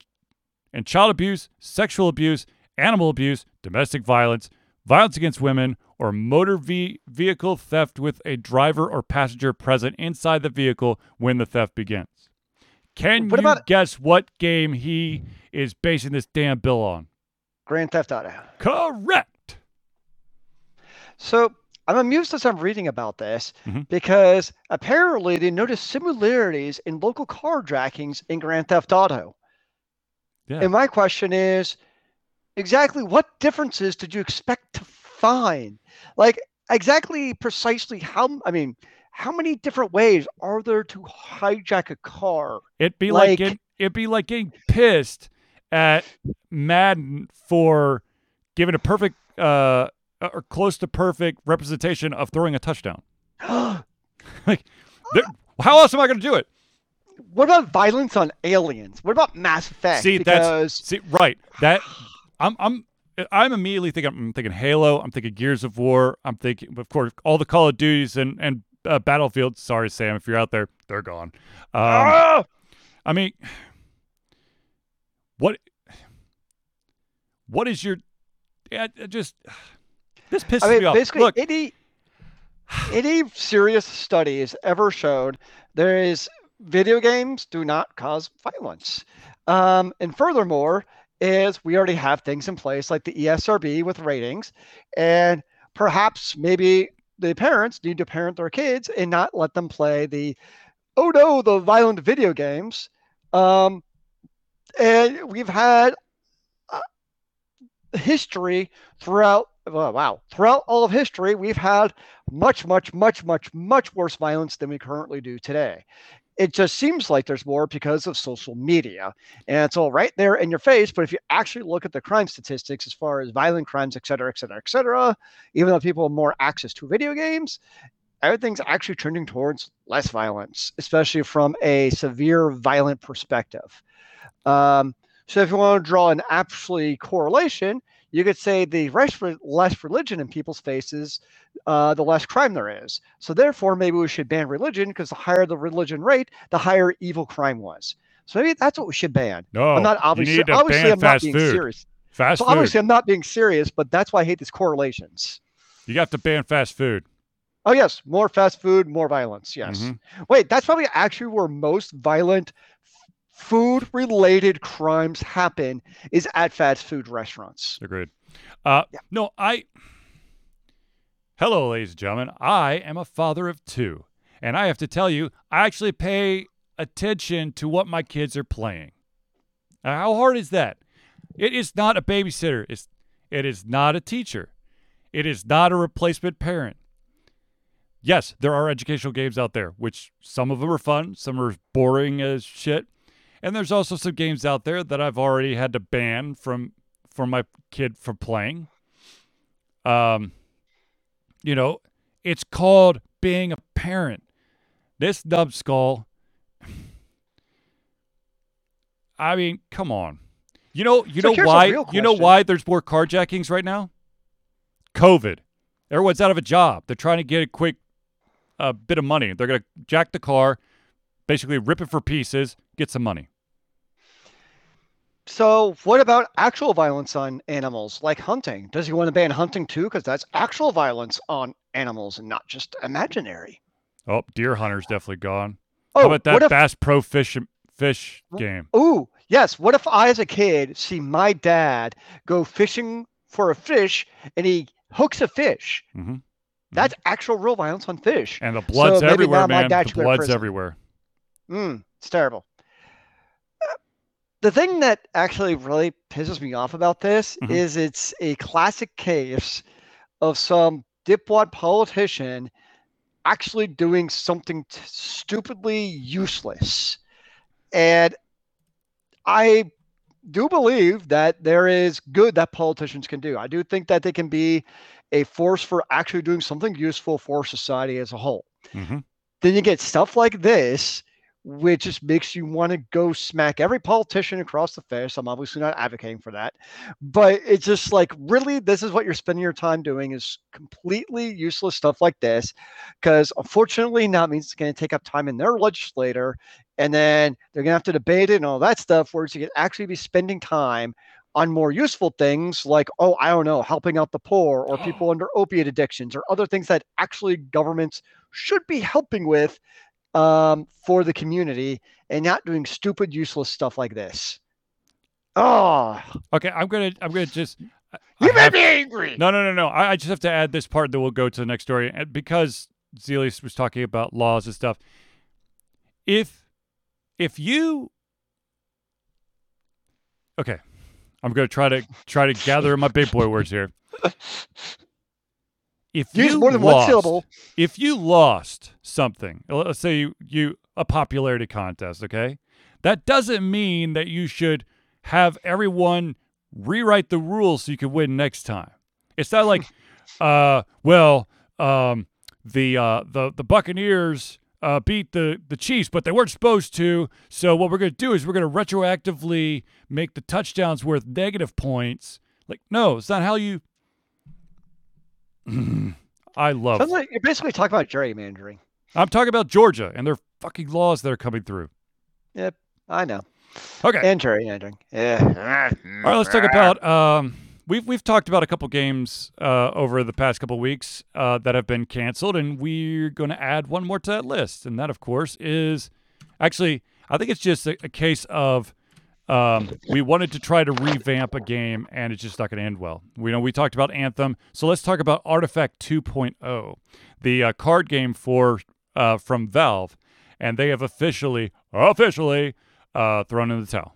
and child abuse, sexual abuse, animal abuse, domestic violence, violence against women, or motor ve- vehicle theft with a driver or passenger present inside the vehicle when the theft begins. Can What you about- guess what game he is basing this damn bill on? Grand Theft Auto. Correct. So I'm amused as I'm reading about this Mhm. because apparently they noticed similarities in local carjackings in Grand Theft Auto. Yeah. And my question is exactly what differences did you expect to find? Like, exactly precisely how, I mean, how many different ways are there to hijack a car? It'd be like, Like- getting, it'd be like getting pissed at Madden for giving a perfect uh or close to perfect representation of throwing a touchdown. Like, how else am I going to do it? what about violence on aliens? What about Mass Effect? See, that's see right. That I'm I'm I'm immediately thinking I'm thinking Halo. I'm thinking Gears of War. I'm thinking, of course, all the Call of Duties and and uh, Battlefield. Sorry, Sam, if you're out there, they're gone. Um, Ah! I mean, what what is your? Yeah, it just this pisses I mean, me off. basically, Look, any any serious studies ever showed there is video games do not cause violence, um, and furthermore, is we already have things in place like the ESRB with ratings, and perhaps maybe the parents need to parent their kids and not let them play the oh no the violent video games. Um, and we've had uh, history throughout wow throughout all of history we've had much much much much much worse violence than we currently do today. It just seems like there's more because of social media. And it's all right there in your face but if you actually look at the crime statistics as far as violent crimes et cetera et cetera et cetera even though people have more access to video games everything's actually trending towards less violence especially from a severe violent perspective. Um, so if you want to draw an absolute correlation, you could say the less, religion in people's faces, uh, the less crime there is. So therefore, maybe we should ban religion because the higher the religion rate, the higher evil crime was. So maybe that's what we should ban. no, I'm not obviously obviously I'm not being food. serious. Fast So food. obviously I'm not being serious, but that's why I hate these correlations. You got to ban fast food. Oh yes, more fast food, more violence. Yes. Mhm. Wait, that's probably actually where most violent food related crimes happen is at fast food restaurants. Agreed. Uh, Yeah. No, I. Hello, ladies and gentlemen. I am a father of two, and I have to tell you, I actually pay attention to what my kids are playing. Now, how hard is that? It is not a babysitter. It's, it is not a teacher. It is not a replacement parent. Yes, there are educational games out there, which some of them are fun, some are boring as shit. And there's also some games out there that I've already had to ban from from my kid for playing. Um, you know, it's called being a parent. This numbskull, I mean, come on. You know, you So know why? You know why there's more carjackings right now? COVID. Everyone's out of a job. They're trying to get a quick uh, bit of money. They're gonna jack the car, basically rip it for pieces, get some money. So, what about actual violence on animals, like hunting? Does he want to ban hunting too? Because that's actual violence on animals and not just imaginary. Oh, deer hunter's definitely gone. Oh, How about that if? Bass Pro Fish fish game? Ooh, yes. What if I, as a kid, see my dad go fishing for a fish and he hooks a fish? hmm That's actual real violence on fish. And the blood's maybe everywhere, man. The should go to blood's everywhere. Mm, it's terrible. The thing that actually really pisses me off about this Mhm. is it's a classic case of some dipwad politician actually doing something t- stupidly useless. And I do believe that there is good that politicians can do. I do think that they can be a force for actually doing something useful for society as a whole hmm then you get stuff like this, which just makes you want to go smack every politician across the face. I'm obviously not advocating for that, but it's just like, really, this is what you're spending your time doing is completely useless stuff like this. Because unfortunately, now it means it's going to take up time in their legislator, and then they're going to have to debate it and all that stuff. Whereas you could actually be spending time on more useful things like, oh, I don't know, helping out the poor or people oh. under opiate addictions or other things that actually governments should be helping with um, for the community and not doing stupid, useless stuff like this. Oh, Okay, I'm gonna I'm gonna just. I- I you made me angry. No, no, no, no. I, I just have to add this part that we'll go to the next story and because Zelius was talking about laws and stuff. If if you okay, I'm gonna try to try to gather my big boy words here. If Use you more than one lost- syllable. if you lost something, uh, let's say you, you a popularity contest, okay? That doesn't mean that you should have everyone rewrite the rules so you can win next time. It's not like, uh, well, um, the uh, the the Buccaneers uh, beat the the Chiefs, but they weren't supposed to. So what we're gonna do is we're gonna retroactively make the touchdowns worth negative points. Like, no, it's not how you. I love. Sounds like you're basically talking about gerrymandering. I'm talking about Georgia and their fucking laws that are coming through. Yep, I know. Okay. And gerrymandering. Yeah. All right, let's talk about. Um, we've we've talked about a couple games uh, over the past couple weeks uh, that have been canceled, and we're going to add one more to that list, and that, of course, is actually I think it's just a, a case of um, we wanted to try to revamp a game, and it's just not going to end well. We know we talked about Anthem, so let's talk about Artifact 2.0, the uh, card game for uh, from Valve, and they have officially officially uh, thrown in the towel.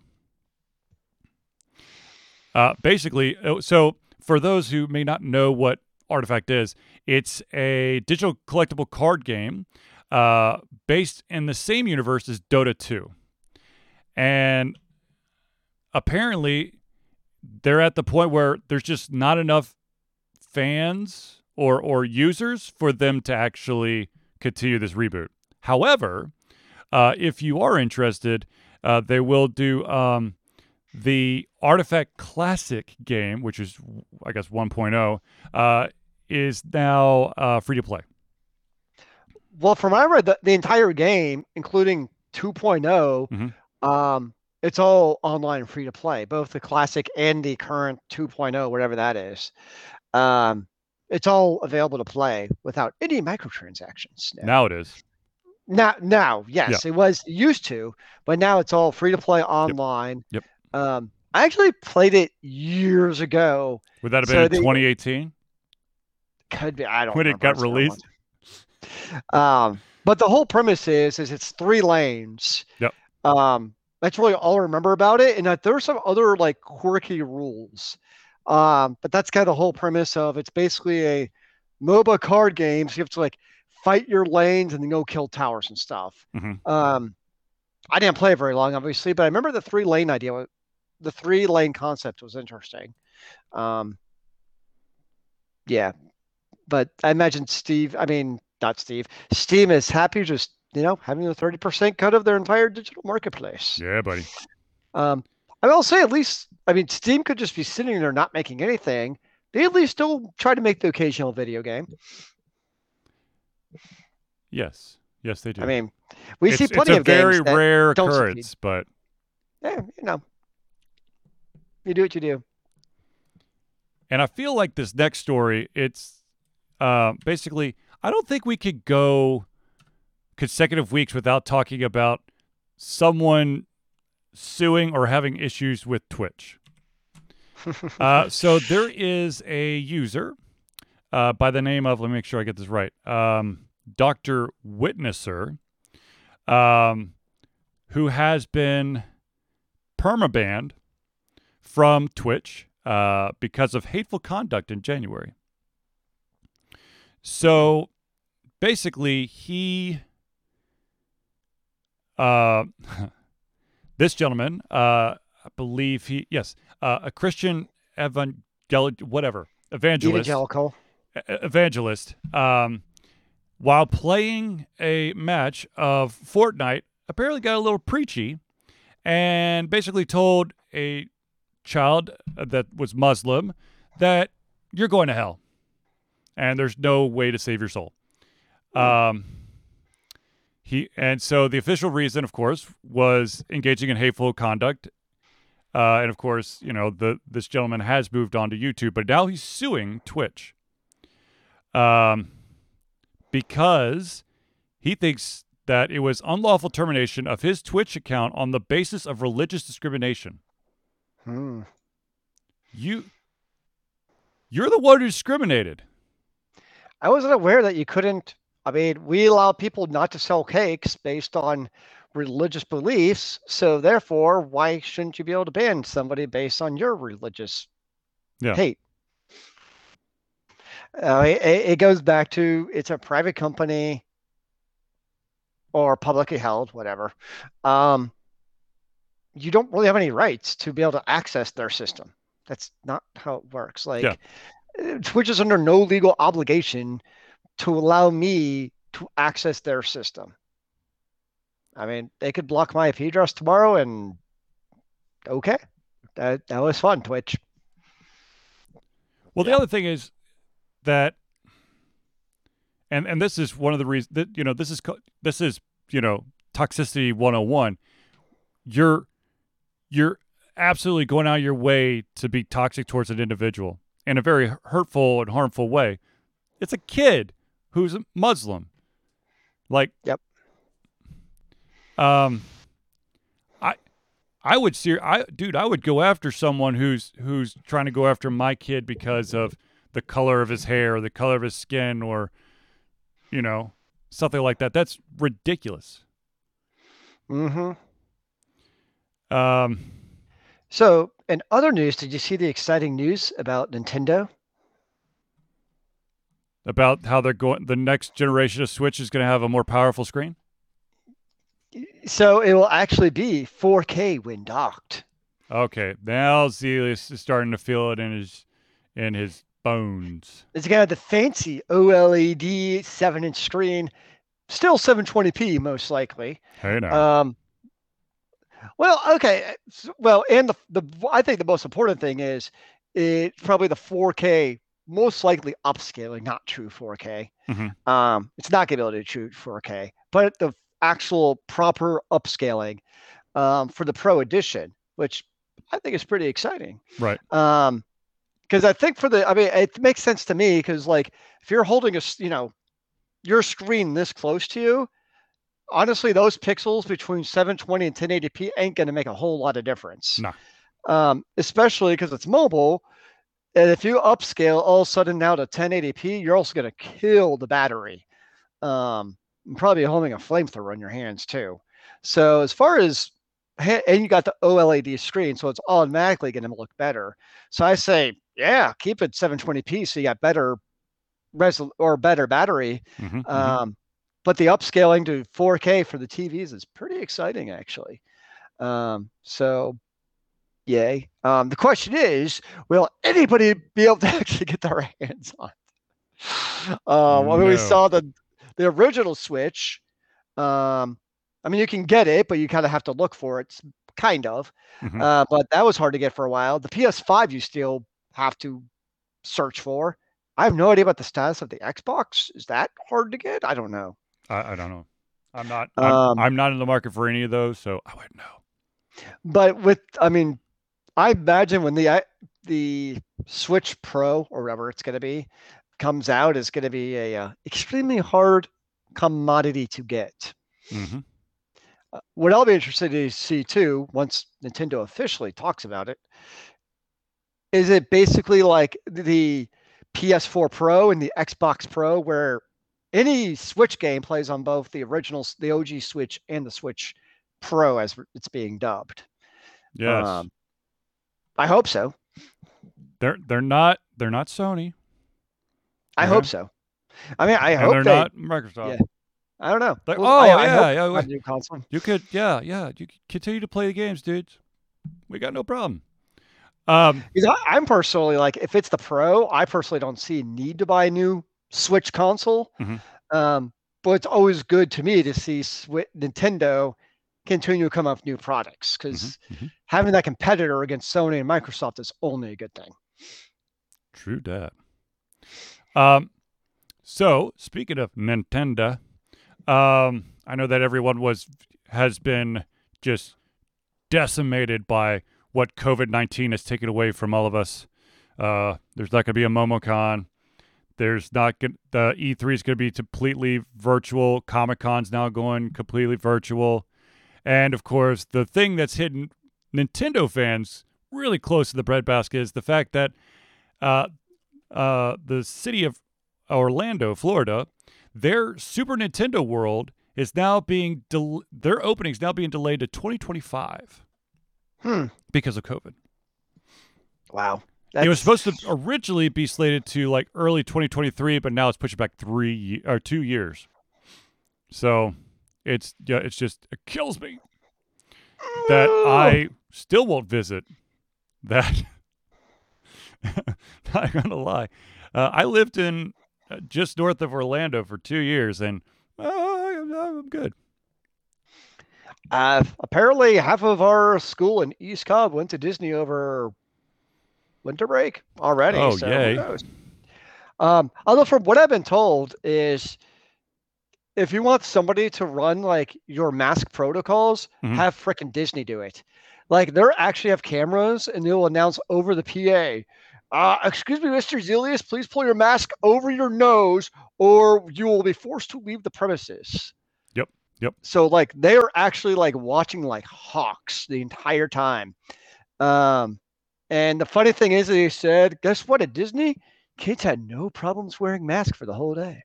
Uh, basically, uh, so for those who may not know what Artifact is, it's a digital collectible card game uh, based in the same universe as Dota 2. And apparently, they're at the point where there's just not enough fans or, or users for them to actually continue this reboot. However, uh, if you are interested, uh, they will do um, the Artifact Classic game, which is, I guess, 1.0, uh, is now uh, free to play. Well, from what I read, the, the entire game, including 2.0, Mhm. um, it's all online free to play, both the classic and the current 2.0, whatever that is. Um, it's all available to play without any microtransactions. Now, Now it is. now, now yes, it was used to, but now it's all free to play online. Yep. Um, I actually played it years ago. Would that have So been in 2018? Could be, I don't When it got it's been a long released? Um, but the whole premise is, is it's three lanes. Yep. Um, that's really all I remember about it, and that there's some other like quirky rules. Um, but that's kind of the whole premise of it's basically a MOBA card game. So you have to like fight your lanes and then go kill towers and stuff. Mhm. Um, I didn't play it very long, obviously, but I remember the three lane idea. The three lane concept was interesting. Um, yeah, but I imagine Steve. I mean, not Steve. Steam is happy just you know having a thirty percent cut of their entire digital marketplace. Yeah, buddy. Um, I will say at least, I mean, Steam could just be sitting there not making anything. They at least still try to make the occasional video game. Yes, yes, they do. I mean, we it's, see plenty of very games that rare succeed. occurrence, but yeah, you know, you do what you do. And I feel like this next story, it's uh, basically, I don't think we could go consecutive weeks without talking about someone suing or having issues with Twitch. uh, so there is a user uh, by the name of, let me make sure I get this right, um, Dr. Witnesser, um, who has been permabanned from Twitch uh, because of hateful conduct in January. So basically, he, uh, this gentleman, uh, I believe he, yes, uh, a Christian evangelical, whatever, evangelist, Evangelical. evangelist, um, while playing a match of Fortnite, apparently got a little preachy and basically told a child that was Muslim that you're going to hell and there's no way to save your soul. Um, he and so the official reason, of course, was engaging in hateful conduct. Uh, and of course, you know the this gentleman has moved on to YouTube, but now he's suing Twitch. Um, because he thinks that it was unlawful termination of his Twitch account on the basis of religious discrimination. Hmm. You, you're the one who discriminated. I wasn't aware that you couldn't. I mean, we allow people not to sell cakes based on religious beliefs. So therefore, why shouldn't you be able to ban somebody based on your religious Yeah. hate? Uh, it, it goes back to it's a private company or publicly held, whatever. Um, you don't really have any rights to be able to access their system. That's not how it works. Like, Yeah. uh, Twitch is under no legal obligation to allow me to access their system. I mean, they could block my IP address tomorrow, and okay, that that was fun, Twitch. Well, the other thing is that, and and this is one of the reasons that you know this is this is you know toxicity 101. You're you're absolutely going out of your way to be toxic towards an individual in a very hurtful and harmful way. It's a kid who's a Muslim. Like, Yep. Um, I I would ser- I dude, I would go after someone who's who's trying to go after my kid because of the color of his hair, or the color of his skin, or you know something like that. That's ridiculous. hmm Um, So, in other news, did you see the exciting news about Nintendo? About how they're going, the next generation of Switch is going to have a more powerful screen. So it will actually be 4K when docked. Okay, now Zelius is starting to feel it in his in his bones. It's gonna have the fancy OLED seven-inch screen, still 720p most likely. Hey now, Um, well, okay. Well, and the the I think the most important thing is it's probably the 4K, most likely upscaling, not true 4K. Mhm. Um, it's not gonna be able to do true 4K, but the actual proper upscaling um, for the Pro Edition, which I think is pretty exciting. right? Um, because I think for the, I mean, it makes sense to me because like if you're holding a, you know, your screen this close to you, honestly, those pixels between 720 and 1080p ain't going to make a whole lot of difference. No. Um, especially because it's mobile. And if you upscale all of a sudden now to 1080p, you're also going to kill the battery. Um, and probably holding a flamethrower in your hands too. So as far as and you got the OLED screen, so it's automatically going to look better. So I say, yeah, keep it 720p so you got better resol or better battery. Mhm, mhm. Um, but the upscaling to 4K for the TVs is pretty exciting, actually. Um, so, yay. Um, the question is, will anybody be able to actually get their hands on? it? Uh, when we saw the the original Switch, um, I mean, you can get it, but you kind of have to look for it. It's kind of. Mhm. Uh, but that was hard to get for a while. The PS5 you still have to search for. I have no idea about the status of the Xbox. Is that hard to get? I don't know. I, I don't know. I'm not. I'm, Um, I'm not in the market for any of those, so I wouldn't know. But with, I mean, I imagine when the the Switch Pro or whatever it's going to be comes out, is going to be a uh, extremely hard commodity to get. hmm Uh, what I'll be interested to see too, once Nintendo officially talks about it, is it basically like the PS4 Pro and the Xbox Pro, where any Switch game plays on both the original, the OG Switch and the Switch Pro, as it's being dubbed. Yes, Um, I hope so. they're they're not they're not Sony, I Okay. hope so. I mean, I and hope they're they. not Microsoft. Yeah. I don't know. Like, Well, oh I- I yeah, yeah. they we- have a new console. You could, yeah, yeah. You could continue to play the games, dudes. We got no problem. Um, I, I'm personally like, if it's the Pro, I personally don't see a need to buy a new Switch console. Mhm. Um, but it's always good to me to see Swi Nintendo continue to come up with new products because mhm. having that competitor against Sony and Microsoft is only a good thing. True that. Um, so speaking of Nintendo, um, I know that everyone was has been just decimated by what COVID nineteen has taken away from all of us. Uh, there's not going to be a MomoCon. There's not going the E3 is going to be completely virtual. Comic Con's now going completely virtual, and of course, the thing that's hidden Nintendo fans really close to the breadbasket is the fact that uh, uh, the city of Orlando, Florida, their Super Nintendo World is now being del- their opening is now being delayed to 2025 Hmm. because of COVID. Wow. it was supposed to originally be slated to like early 2023, but now it's pushed back three or two years. So it's yeah, it's just it kills me that I still won't visit that. Not gonna lie, uh, I lived in uh, just north of Orlando for two years, and uh, I'm, I'm good. Uh, apparently, half of our school in East Cobb went to Disney over winter break already. Oh, so yay. Who knows? Um, although, from what I've been told, is if you want somebody to run like your mask protocols, Mhm. have frickin' Disney do it. Like they're actually have cameras, and they'll announce over the PA. Uh, excuse me, Mr. Zelius, please pull your mask over your nose, or you will be forced to leave the premises. Yep, yep. So like they're actually like watching like hawks the entire time. Um, and the funny thing is, they said, guess what? At Disney, kids had no problems wearing masks for the whole day,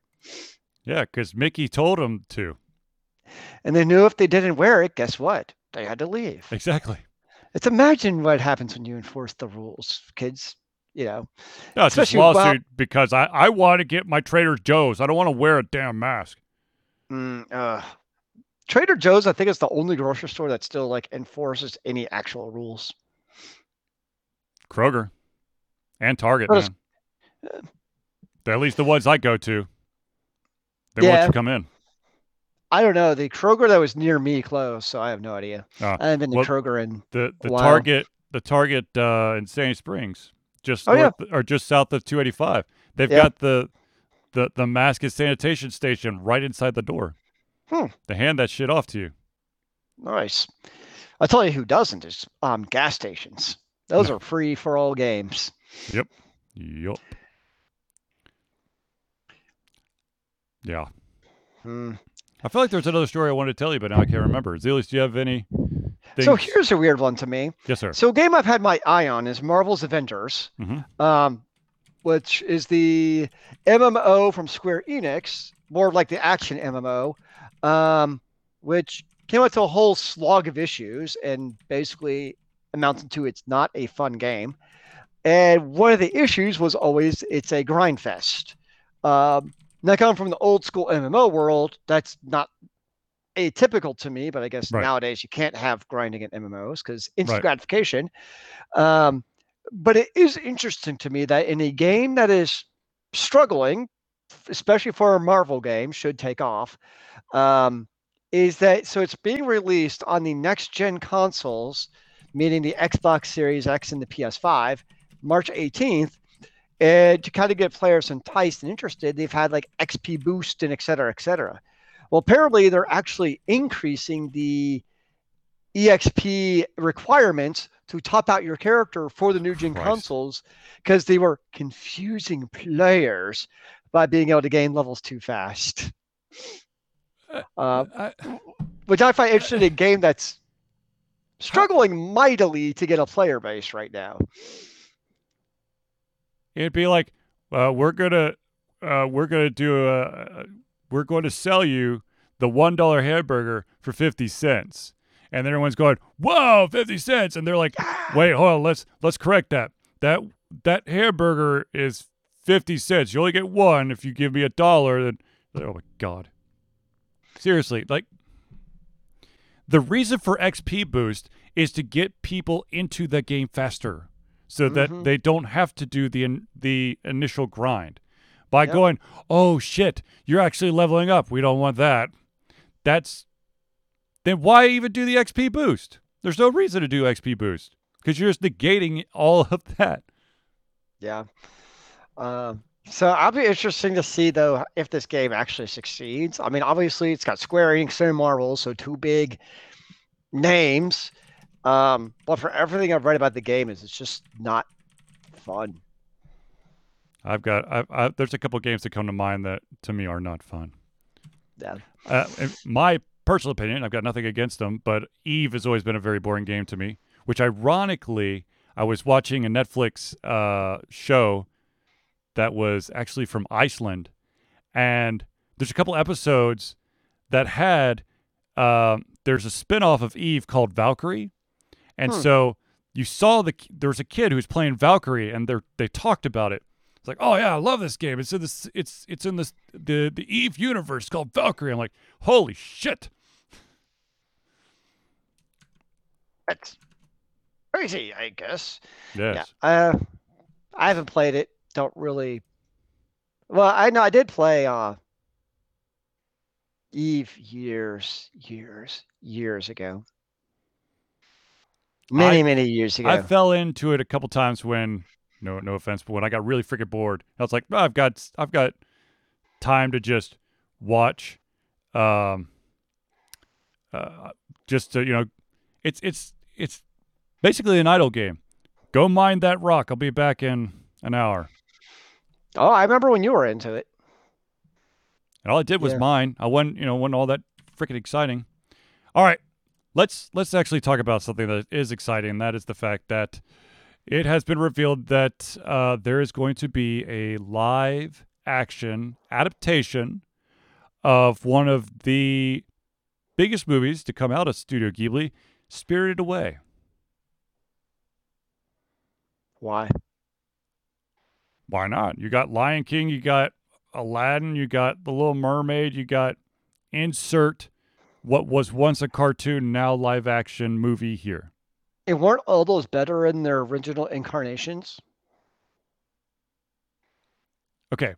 Yeah, because Mickey told them to. and they knew if they didn't wear it, guess what? They had to leave. Exactly. It's imagine what happens when you enforce the rules, kids. You know, No, it's just Especially lawsuit because I, I want to get my Trader Joe's. I don't want to wear a damn mask. Mm, uh, Trader Joe's, I think, is the only grocery store that still like enforces any actual rules. Kroger and Target, is- man. They're at least the ones I go to. They won't let Yeah. you come in. I don't know. The Kroger that was near me closed, so I have no idea. Ah, I haven't been to well, Kroger in The the. Target the Target uh, in Sandy Springs, just Oh, yeah. or just south of 285. They've Yeah. got the the the mask and sanitation station right inside the door. Hmm. They hand that shit off to you. Nice. I'll tell you who doesn't is um gas stations. Those are free for all games. Yup. Yeah. Hmm. I feel like there's another story I wanted to tell you, but now I can't remember. Zelius, do you have any? So here's a weird one to me. yes, sir. So a game I've had my eye on is Marvel's Avengers, Mhm. um, which is the MMO from Square Enix, more like the action MMO, um, which came out to a whole slog of issues and basically amounted to it's not a fun game. And one of the issues was always it's a grind fest. Um, now coming from the old school MMO world, that's not atypical to me, but I guess Right. nowadays you can't have grinding in MMOs because instant Right. gratification. Um, but it is interesting to me that in a game that is struggling, especially for a Marvel game, should take off. Um, is that so it's being released on the next gen consoles, meaning the Xbox Series X and the PS5, March 18th. And to kind of get players enticed and interested, they've had like XP boost and et cetera, et cetera. Well, apparently they're actually increasing the EXP requirements to top out your character for the new gen Christ. consoles because they were confusing players by being able to gain levels too fast. Uh, I, which I find interesting in a game that's struggling mightily to get a player base right now. It'd be like, uh, we're gonna, uh, we're gonna do a, we're going to sell you the one dollar hamburger for fifty cents, and then everyone's going, whoa, fifty cents, and they're like, wait, hold on, let's let's correct that. That that hamburger is fifty cents. You only get one if you give me a dollar. Then, oh my god, seriously, like. The reason for XP boost is to get people into the game faster so that Mhm. they don't have to do the in, the initial grind. By Yep. going, "Oh shit, you're actually leveling up. We don't want that." That's then why even do the XP boost? There's no reason to do XP boost because you're just negating all of that. Yeah. Um, so I'll be interesting to see though if this game actually succeeds. I mean, obviously it's got Square Enix and Marvel, so two big names. Um, but for everything I've read about the game, is it's just not fun. I've got I, I, there's a couple games that come to mind that to me are not fun. Yeah. Uh, in my personal opinion, I've got nothing against them, but Eve has always been a very boring game to me. Which ironically, I was watching a Netflix uh, show that was actually from Iceland, and there's a couple episodes that had um, there's a spin-off of Eve called Valkyrie, and Hmm. so you saw the there was a kid who was playing Valkyrie, and they they talked about it. It's like, oh yeah, I love this game. It's in this, it's it's in this the the Eve universe called Valkyrie. I'm like, holy shit! That's crazy, I guess. Yes, Yeah. Uh, I haven't played it. Don't really. Well, I know I did play uh Eve years, years, years ago. Many, I- many years ago. I fell into it a couple times when no no offense, but when I got really freaking bored, I was like, oh, I've got I've got time to just watch, um, uh, just to you know, it's it's it's basically an idle game. Go mine that rock. I'll be back in an hour. oh, I remember when you were into it. And all I did was Yeah. mine. I wasn't, you know, wasn't all that freaking exciting. All right, let's let's actually talk about something that is exciting. And that is the fact that it has been revealed that uh, there is going to be a live action adaptation of one of the biggest movies to come out of Studio Ghibli, Spirited Away. Why? Why not? You got Lion King, you got Aladdin, you got The Little Mermaid, you got insert what was once a cartoon, now live action movie here. And weren't all those better in their original incarnations? Okay.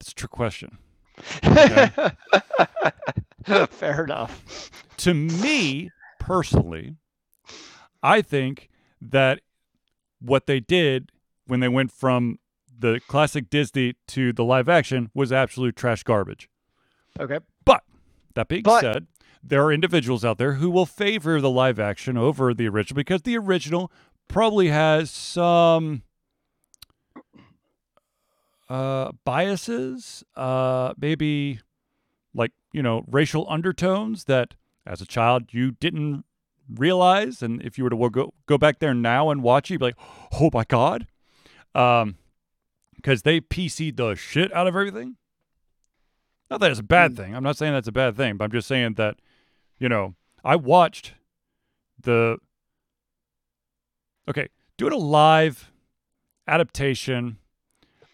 It's a trick question. Fair enough. To me, personally, I think that what they did when they went from the classic Disney to the live action was absolute trash garbage. Okay. That being But- said, there are individuals out there who will favor the live action over the original because the original probably has some uh, biases, uh, maybe like, you know, racial undertones that as a child you didn't realize. And if you were to go, go back there now and watch it, you'd be like, oh my God. Um, because they PC'd the shit out of everything. Not that it's a bad Mm. thing. I'm not saying that's a bad thing, but I'm just saying that, you know, I watched the. Okay, doing a live adaptation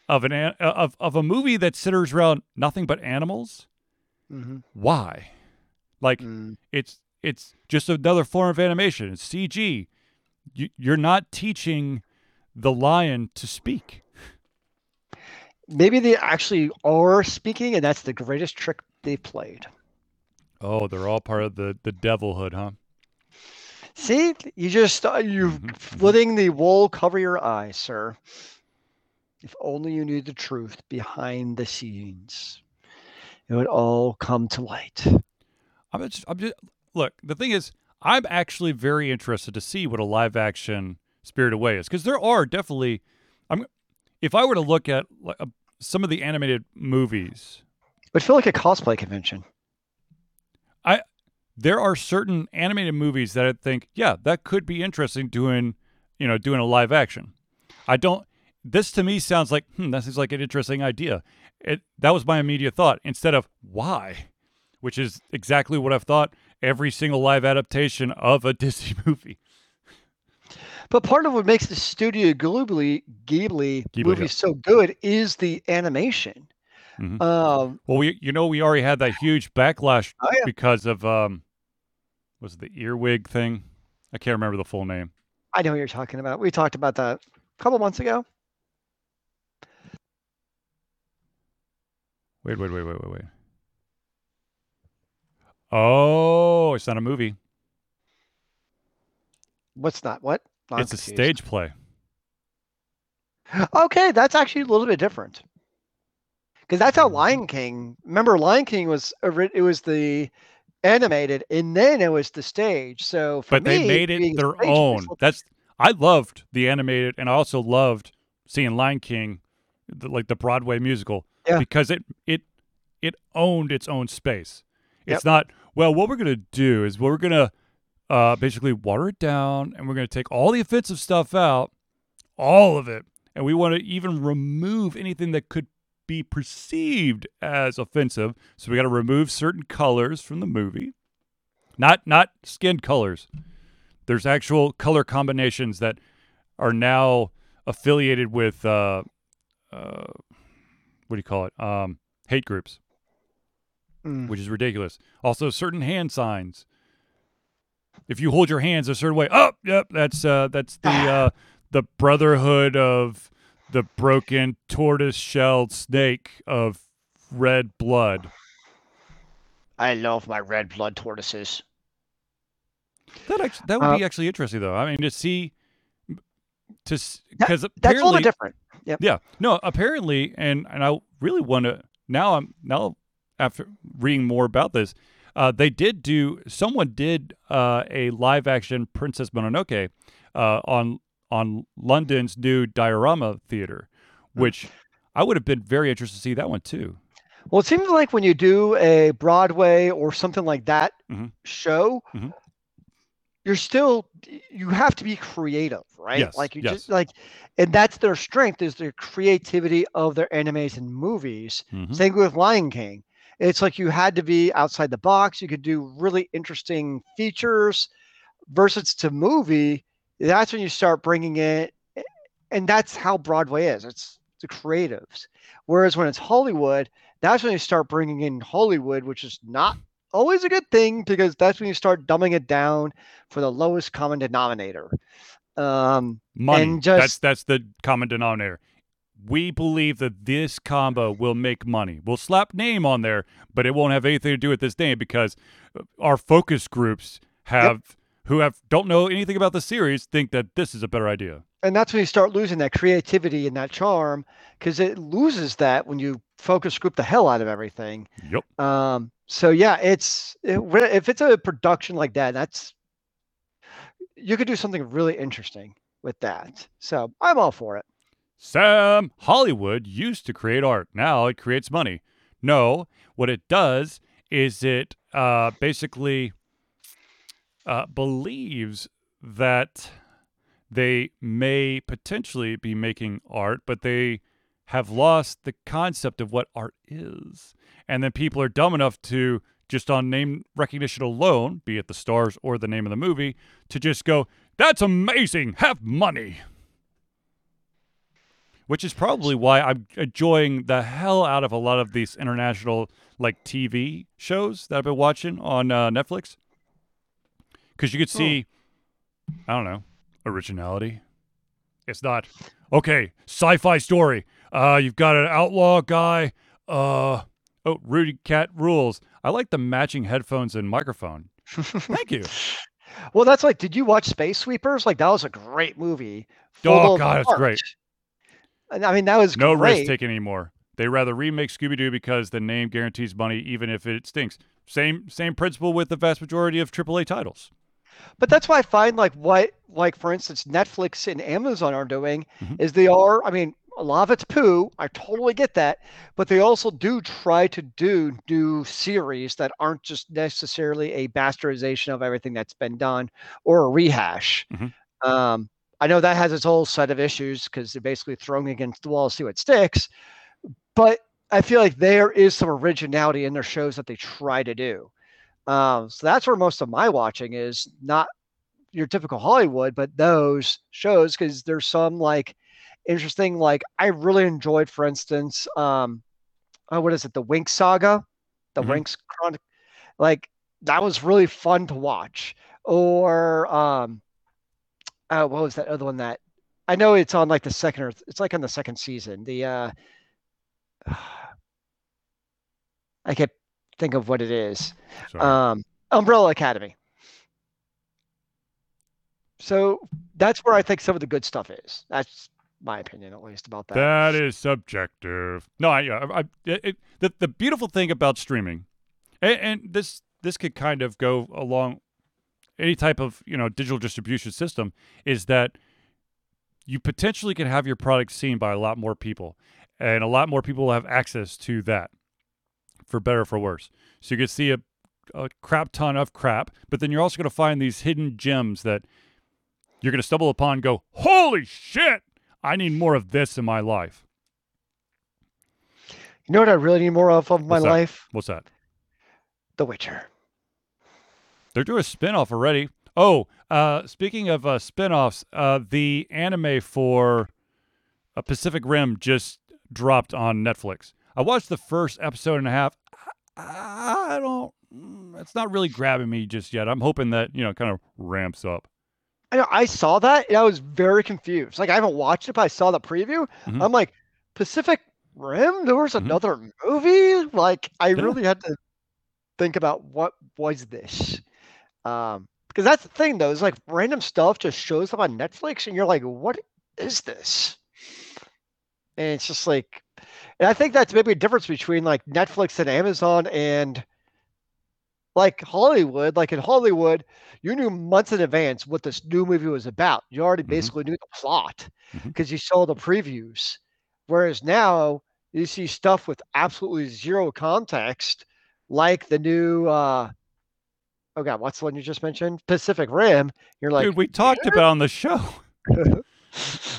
of an an- of of a movie that centers around nothing but animals. Mm-hmm. Why? Like Mm. it's it's just another form of animation. It's CG. You, you're not teaching the lion to speak. Maybe they actually are speaking, and that's the greatest trick they've played. Oh, they're all part of the the devilhood, huh? See, you just uh, you Mhm, mhm. letting the wool cover your eyes, sir. If only you knew the truth behind the scenes, it would all come to light. I'm just, I'm just look. The thing is, I'm actually very interested to see what a live action Spirit Away is because there are definitely. I'm if I were to look at like, uh, some of the animated movies, It would feel like a cosplay convention. I there are certain animated movies that I think, yeah, that could be interesting doing, you know, doing a live action. I don't. This to me sounds like, hmm, that seems like an interesting idea. It that was my immediate thought instead of why, which is exactly what I've thought every single live adaptation of a Disney movie. But part of what makes the Studio Ghibli, Ghibli, Ghibli, movie yeah. so good is the animation. Mhm. Um, Well, we you know we already had that huge backlash Oh, yeah. because of um, was it the earwig thing? I can't remember the full name. I know what you're talking about. We talked about that a couple months ago. Wait, wait, wait, wait, wait, wait. Oh, it's not a movie. What's not what? I'm it's a stage play. Okay, that's actually a little bit different. Because that's how Mhm. Lion King. Remember, Lion King was it was the animated, and then it was the stage. So for But they made it their own. That's I loved the animated, and I also loved seeing Lion King, the, like the Broadway musical, Yeah. because it it it owned its own space. Yep. It's not well. What we're gonna do is we're gonna uh, basically water it down, and we're gonna take all the offensive stuff out, all of it, and we want to even remove anything that could be perceived as offensive. So we got to remove certain colors from the movie, not not skin colors. There's actual color combinations that are now affiliated with uh, uh, what do you call it? Um, hate groups, Mm. which is ridiculous. Also, certain hand signs. If you hold your hands a certain way, oh, yep, that's uh, that's the uh, the brotherhood of the broken tortoise shelled snake of red blood. I love my red blood tortoises. That actually, that would Uh, be actually interesting though. I mean, to see to That- because That's a little different. Yeah. No, apparently and and I really want to now I'm now after reading more about this, uh they did do someone did uh a live action Princess Mononoke uh on on London's new Diorama Theater, Hmm. which I would have been very interested to see that one too. Well, it seems like when you do a Broadway or something like that Mhm. show, Mhm. you're still you have to be creative, right? Yes, Like you yes. just like, and that's their strength is their creativity of their animes and movies. Mhm. Same with Lion King. It's like you had to be outside the box. You could do really interesting features versus to movie. That's when you start bringing in, and that's how Broadway is. It's the creatives. Whereas when it's Hollywood, that's when you start bringing in Hollywood, which is not always a good thing because that's when you start dumbing it down for the lowest common denominator. Um, Money. and that's that's the common denominator. We believe that this combo will make money. We'll slap name on there, but it won't have anything to do with this name because uh, our focus groups have who have don't know anything about the series think that this is a better idea. and that's when you start losing that creativity and that charm because it loses that when you focus group the hell out of everything. Yep. Um, so yeah, it's it, if it's a production like that, that's you could do something really interesting with that. So I'm all for it. Sam, Hollywood used to create art. Now it creates money. No, what it does is it uh, basically uh, believes that they may potentially be making art, but they have lost the concept of what art is. And then people are dumb enough to just on name recognition alone, be it the stars or the name of the movie, to just go, that's amazing, have money which is probably why I'm enjoying the hell out of a lot of these international like TV shows that I've been watching on uh, Netflix. Because you could see, I don't know, originality. It's not okay. Sci-fi story. Uh, you've got an outlaw guy. Uh, Oh, Rudy Cat rules. I like the matching headphones and microphone. Thank you. Well, that's like, did you watch Space Sweepers? Like, that was a great movie. Oh, God, it's great. I mean, that was No great. risk taken anymore. They rather remake Scooby Doo because the name guarantees money, even if it stinks. Same same principle with the vast majority of AAA titles. But that's why I find like what, like for instance, Netflix and Amazon are doing Mhm. is they are. I mean, a lot of it's poo. I totally get that, but they also do try to do new series that aren't just necessarily a bastardization of everything that's been done or a rehash. Mhm. Um, I know that has its whole set of issues because they're basically throwing against the wall to see what sticks. But I feel like there is some originality in their shows that they try to do. Um, so that's where most of my watching is not your typical Hollywood, but those shows because there's some like interesting. Like I really enjoyed, for instance, um, oh, what is it, the Winx Saga, the Mhm. Winx Chronic. Like that was really fun to watch. Or um, oh, what was that other one that I know it's on like the second or it's like on the second season. The uh, I can't think of what it is. Sorry. Um, Umbrella Academy. So that's where I think some of the good stuff is. That's my opinion, at least, about that. That is subjective. No, I, I, I it- the the beautiful thing about streaming, and, and this this could kind of go along any type of you know digital distribution system is that you potentially can have your product seen by a lot more people, and a lot more people will have access to that, for better or for worse. So you can see a a crap ton of crap, but then you're also going to find these hidden gems that you're going to stumble upon. and Go, holy shit! I need more of this in my life. You know what I really need more of of my that? life? What's that? The Witcher. They're doing a spin-off already. Oh, uh, speaking of uh, spin-offs, uh, the anime for uh, Pacific Rim just dropped on Netflix. I watched the first episode and a half. I, I don't. mm, It's not really grabbing me just yet. I'm hoping that you know, kind of ramps up. I know I saw that and I was very confused. Like I haven't watched it, but I saw the preview. Mhm. I'm like, Pacific Rim? There was Mhm. another movie? Like I Yeah. really had to think about what was this. Um, because that's the thing though, is like random stuff just shows up on Netflix and you're like, what is this? And it's just like and I think that's maybe a difference between like Netflix and Amazon and like Hollywood. Like in Hollywood, you knew months in advance what this new movie was about. You already Mhm. basically knew the plot because you saw the previews. Whereas now you see stuff with absolutely zero context, like the new uh oh god, what's the one you just mentioned? Pacific Rim. You're like, Dude, we talked about it on the show.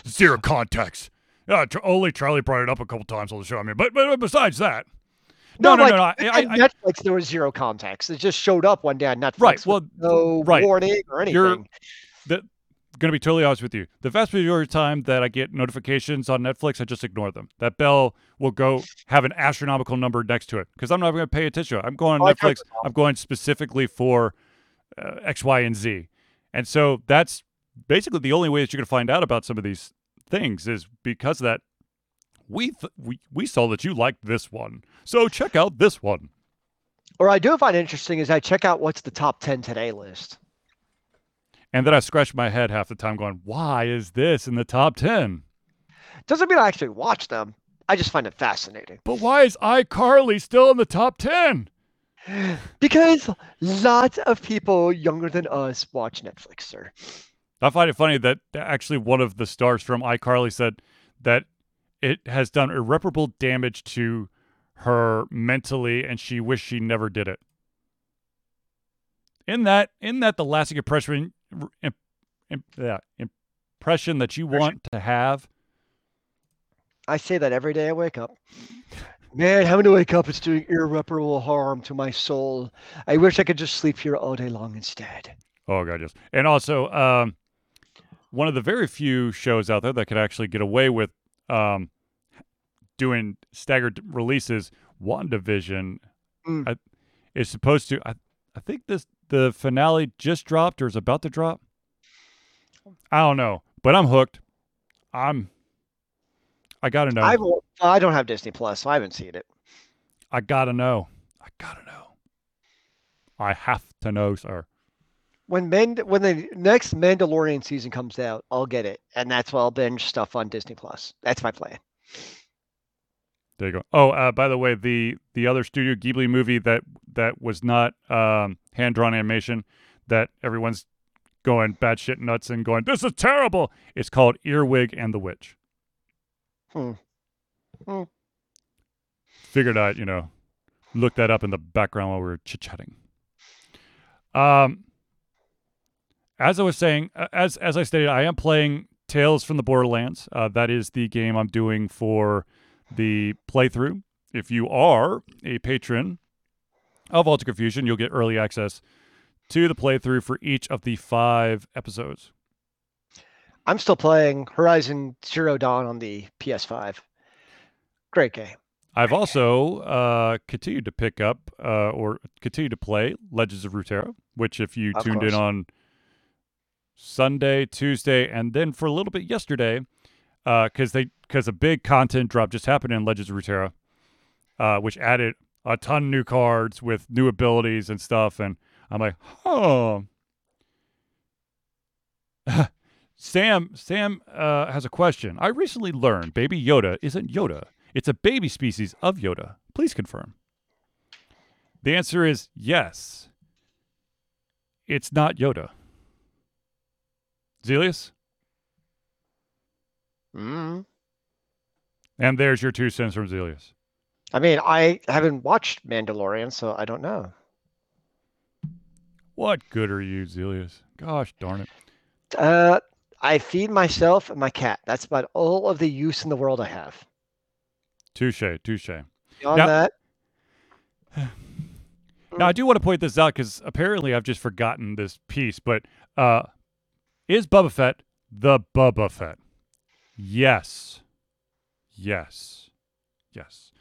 Zero context. Uh, tr- only Charlie brought it up a couple times on the show. I mean, but but besides that, no, no, like, no, no. I, I, Netflix there was zero context. It just showed up one day on Netflix. Right, well, no right. warning or You're- anything. To be totally honest with you. The vast majority of time that I get notifications on Netflix, I just ignore them. That bell will go have an astronomical number next to it because I'm not going to pay attention. I'm going on Oh, Netflix. I'm going specifically for uh, X, Y, and Z, and so that's basically the only way that you're going to find out about some of these things is because of that. We th- we we saw that you liked this one, so check out this one. Or I do find interesting is I check out what's the top ten today list. And then I scratch my head half the time, going, "Why is this in the top ten? Doesn't mean I actually watch them. I just find it fascinating. But why is iCarly still in the top 10? Because lots of people younger than us watch Netflix, sir. I find it funny that actually one of the stars from iCarly said that it has done irreparable damage to her mentally and she wished she never did it. In that in that the lasting impression imp, imp, yeah, impression that you want to have I say that every day I wake up. Man, having to wake up is doing irreparable harm to my soul. I wish I could just sleep here all day long instead. Oh god, yes. And also, um, one of the very few shows out there that could actually get away with um, doing staggered releases, WandaVision Mm. I, is supposed to. I, I think this the finale just dropped or is about to drop. I don't know, but I'm hooked. I'm. I gotta know. I I don't have Disney Plus, so I haven't seen it. I gotta know. I gotta know. I have to know, sir. When Mand- when the next Mandalorian season comes out, I'll get it, and that's why I'll binge stuff on Disney Plus. That's my plan. There you go. Oh, uh, by the way, the the other Studio Ghibli movie that that was not um, hand drawn animation that everyone's going batshit nuts and going, "This is terrible." It's called Earwig and the Witch. Hmm. Hmm. Figured I'd you know look that up in the background while we were chit chatting. Um, as I was saying, as as I stated, I am playing Tales from the Borderlands. Uh, that is the game I'm doing for the playthrough. If you are a patron of Ultra Confusion, you'll get early access to the playthrough for each of the five episodes. I'm still playing Horizon Zero Dawn on the PS5. Great game. I've also uh, continued to pick up uh, or continue to play Legends of Runeterra, which if you Of tuned course. in on Sunday, Tuesday, and then for a little bit yesterday, because they because a big content drop just happened in Legends of Runeterra, uh, which added a ton of new cards with new abilities and stuff, and I'm like, oh. Sam Sam uh, has a question. I recently learned Baby Yoda isn't Yoda. It's a baby species of Yoda. Please confirm. The answer is yes. It's not Yoda. Zelius? Mm. And there's your two cents from Zelius. I mean, I haven't watched Mandalorian, so I don't know. What good are you, Zelius? Gosh darn it. Uh, I feed myself and my cat. That's about all of the use in the world I have. Touche, touche. Beyond Now- that, Now, I do want to point this out because apparently I've just forgotten this piece, but uh, is Boba Fett the Boba Fett? Yes. Yes. Yes.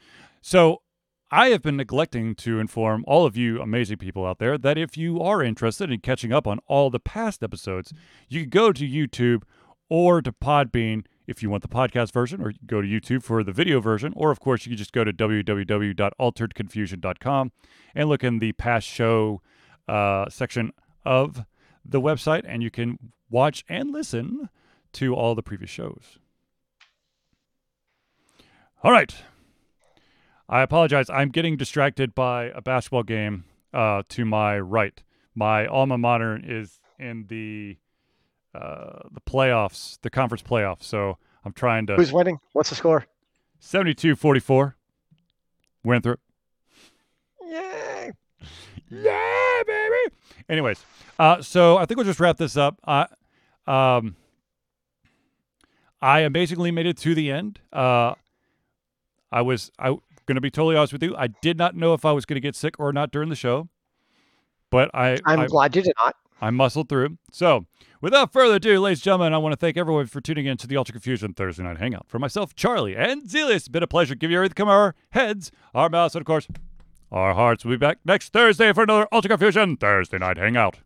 So I have been neglecting to inform all of you amazing people out there that if you are interested in catching up on all the past episodes, you can go to YouTube or to Podbean if you want the podcast version, or go to YouTube for the video version, or of course, you can just go to www.alteredconfusion.com and look in the past show uh, section of the website, and you can watch and listen to all the previous shows. All right. I apologize. I'm getting distracted by a basketball game uh, to my right. My alma mater is in the uh, the playoffs, the conference playoffs. So I'm trying to who's winning? What's the score? 72-44. Went through. It. Yeah. Yeah, baby. Anyways, uh, so I think we'll just wrap this up. I, um, I basically made it to the end. Uh, I was I going to be totally honest with you. I did not know if I was going to get sick or not during the show, but I I'm I, glad you did not. I muscled through. So, without further ado, ladies and gentlemen, I want to thank everyone for tuning in to the Ultra Confusion Thursday Night Hangout. For myself, Charlie, and Zelius, it's been a pleasure. Give you everything come our heads, our mouths, and of course, our hearts. We'll be back next Thursday for another Ultra Confusion Thursday Night Hangout.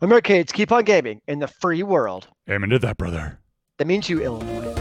Americades, keep on gaming in the free world. Amen to that, brother. That means you, Illinois.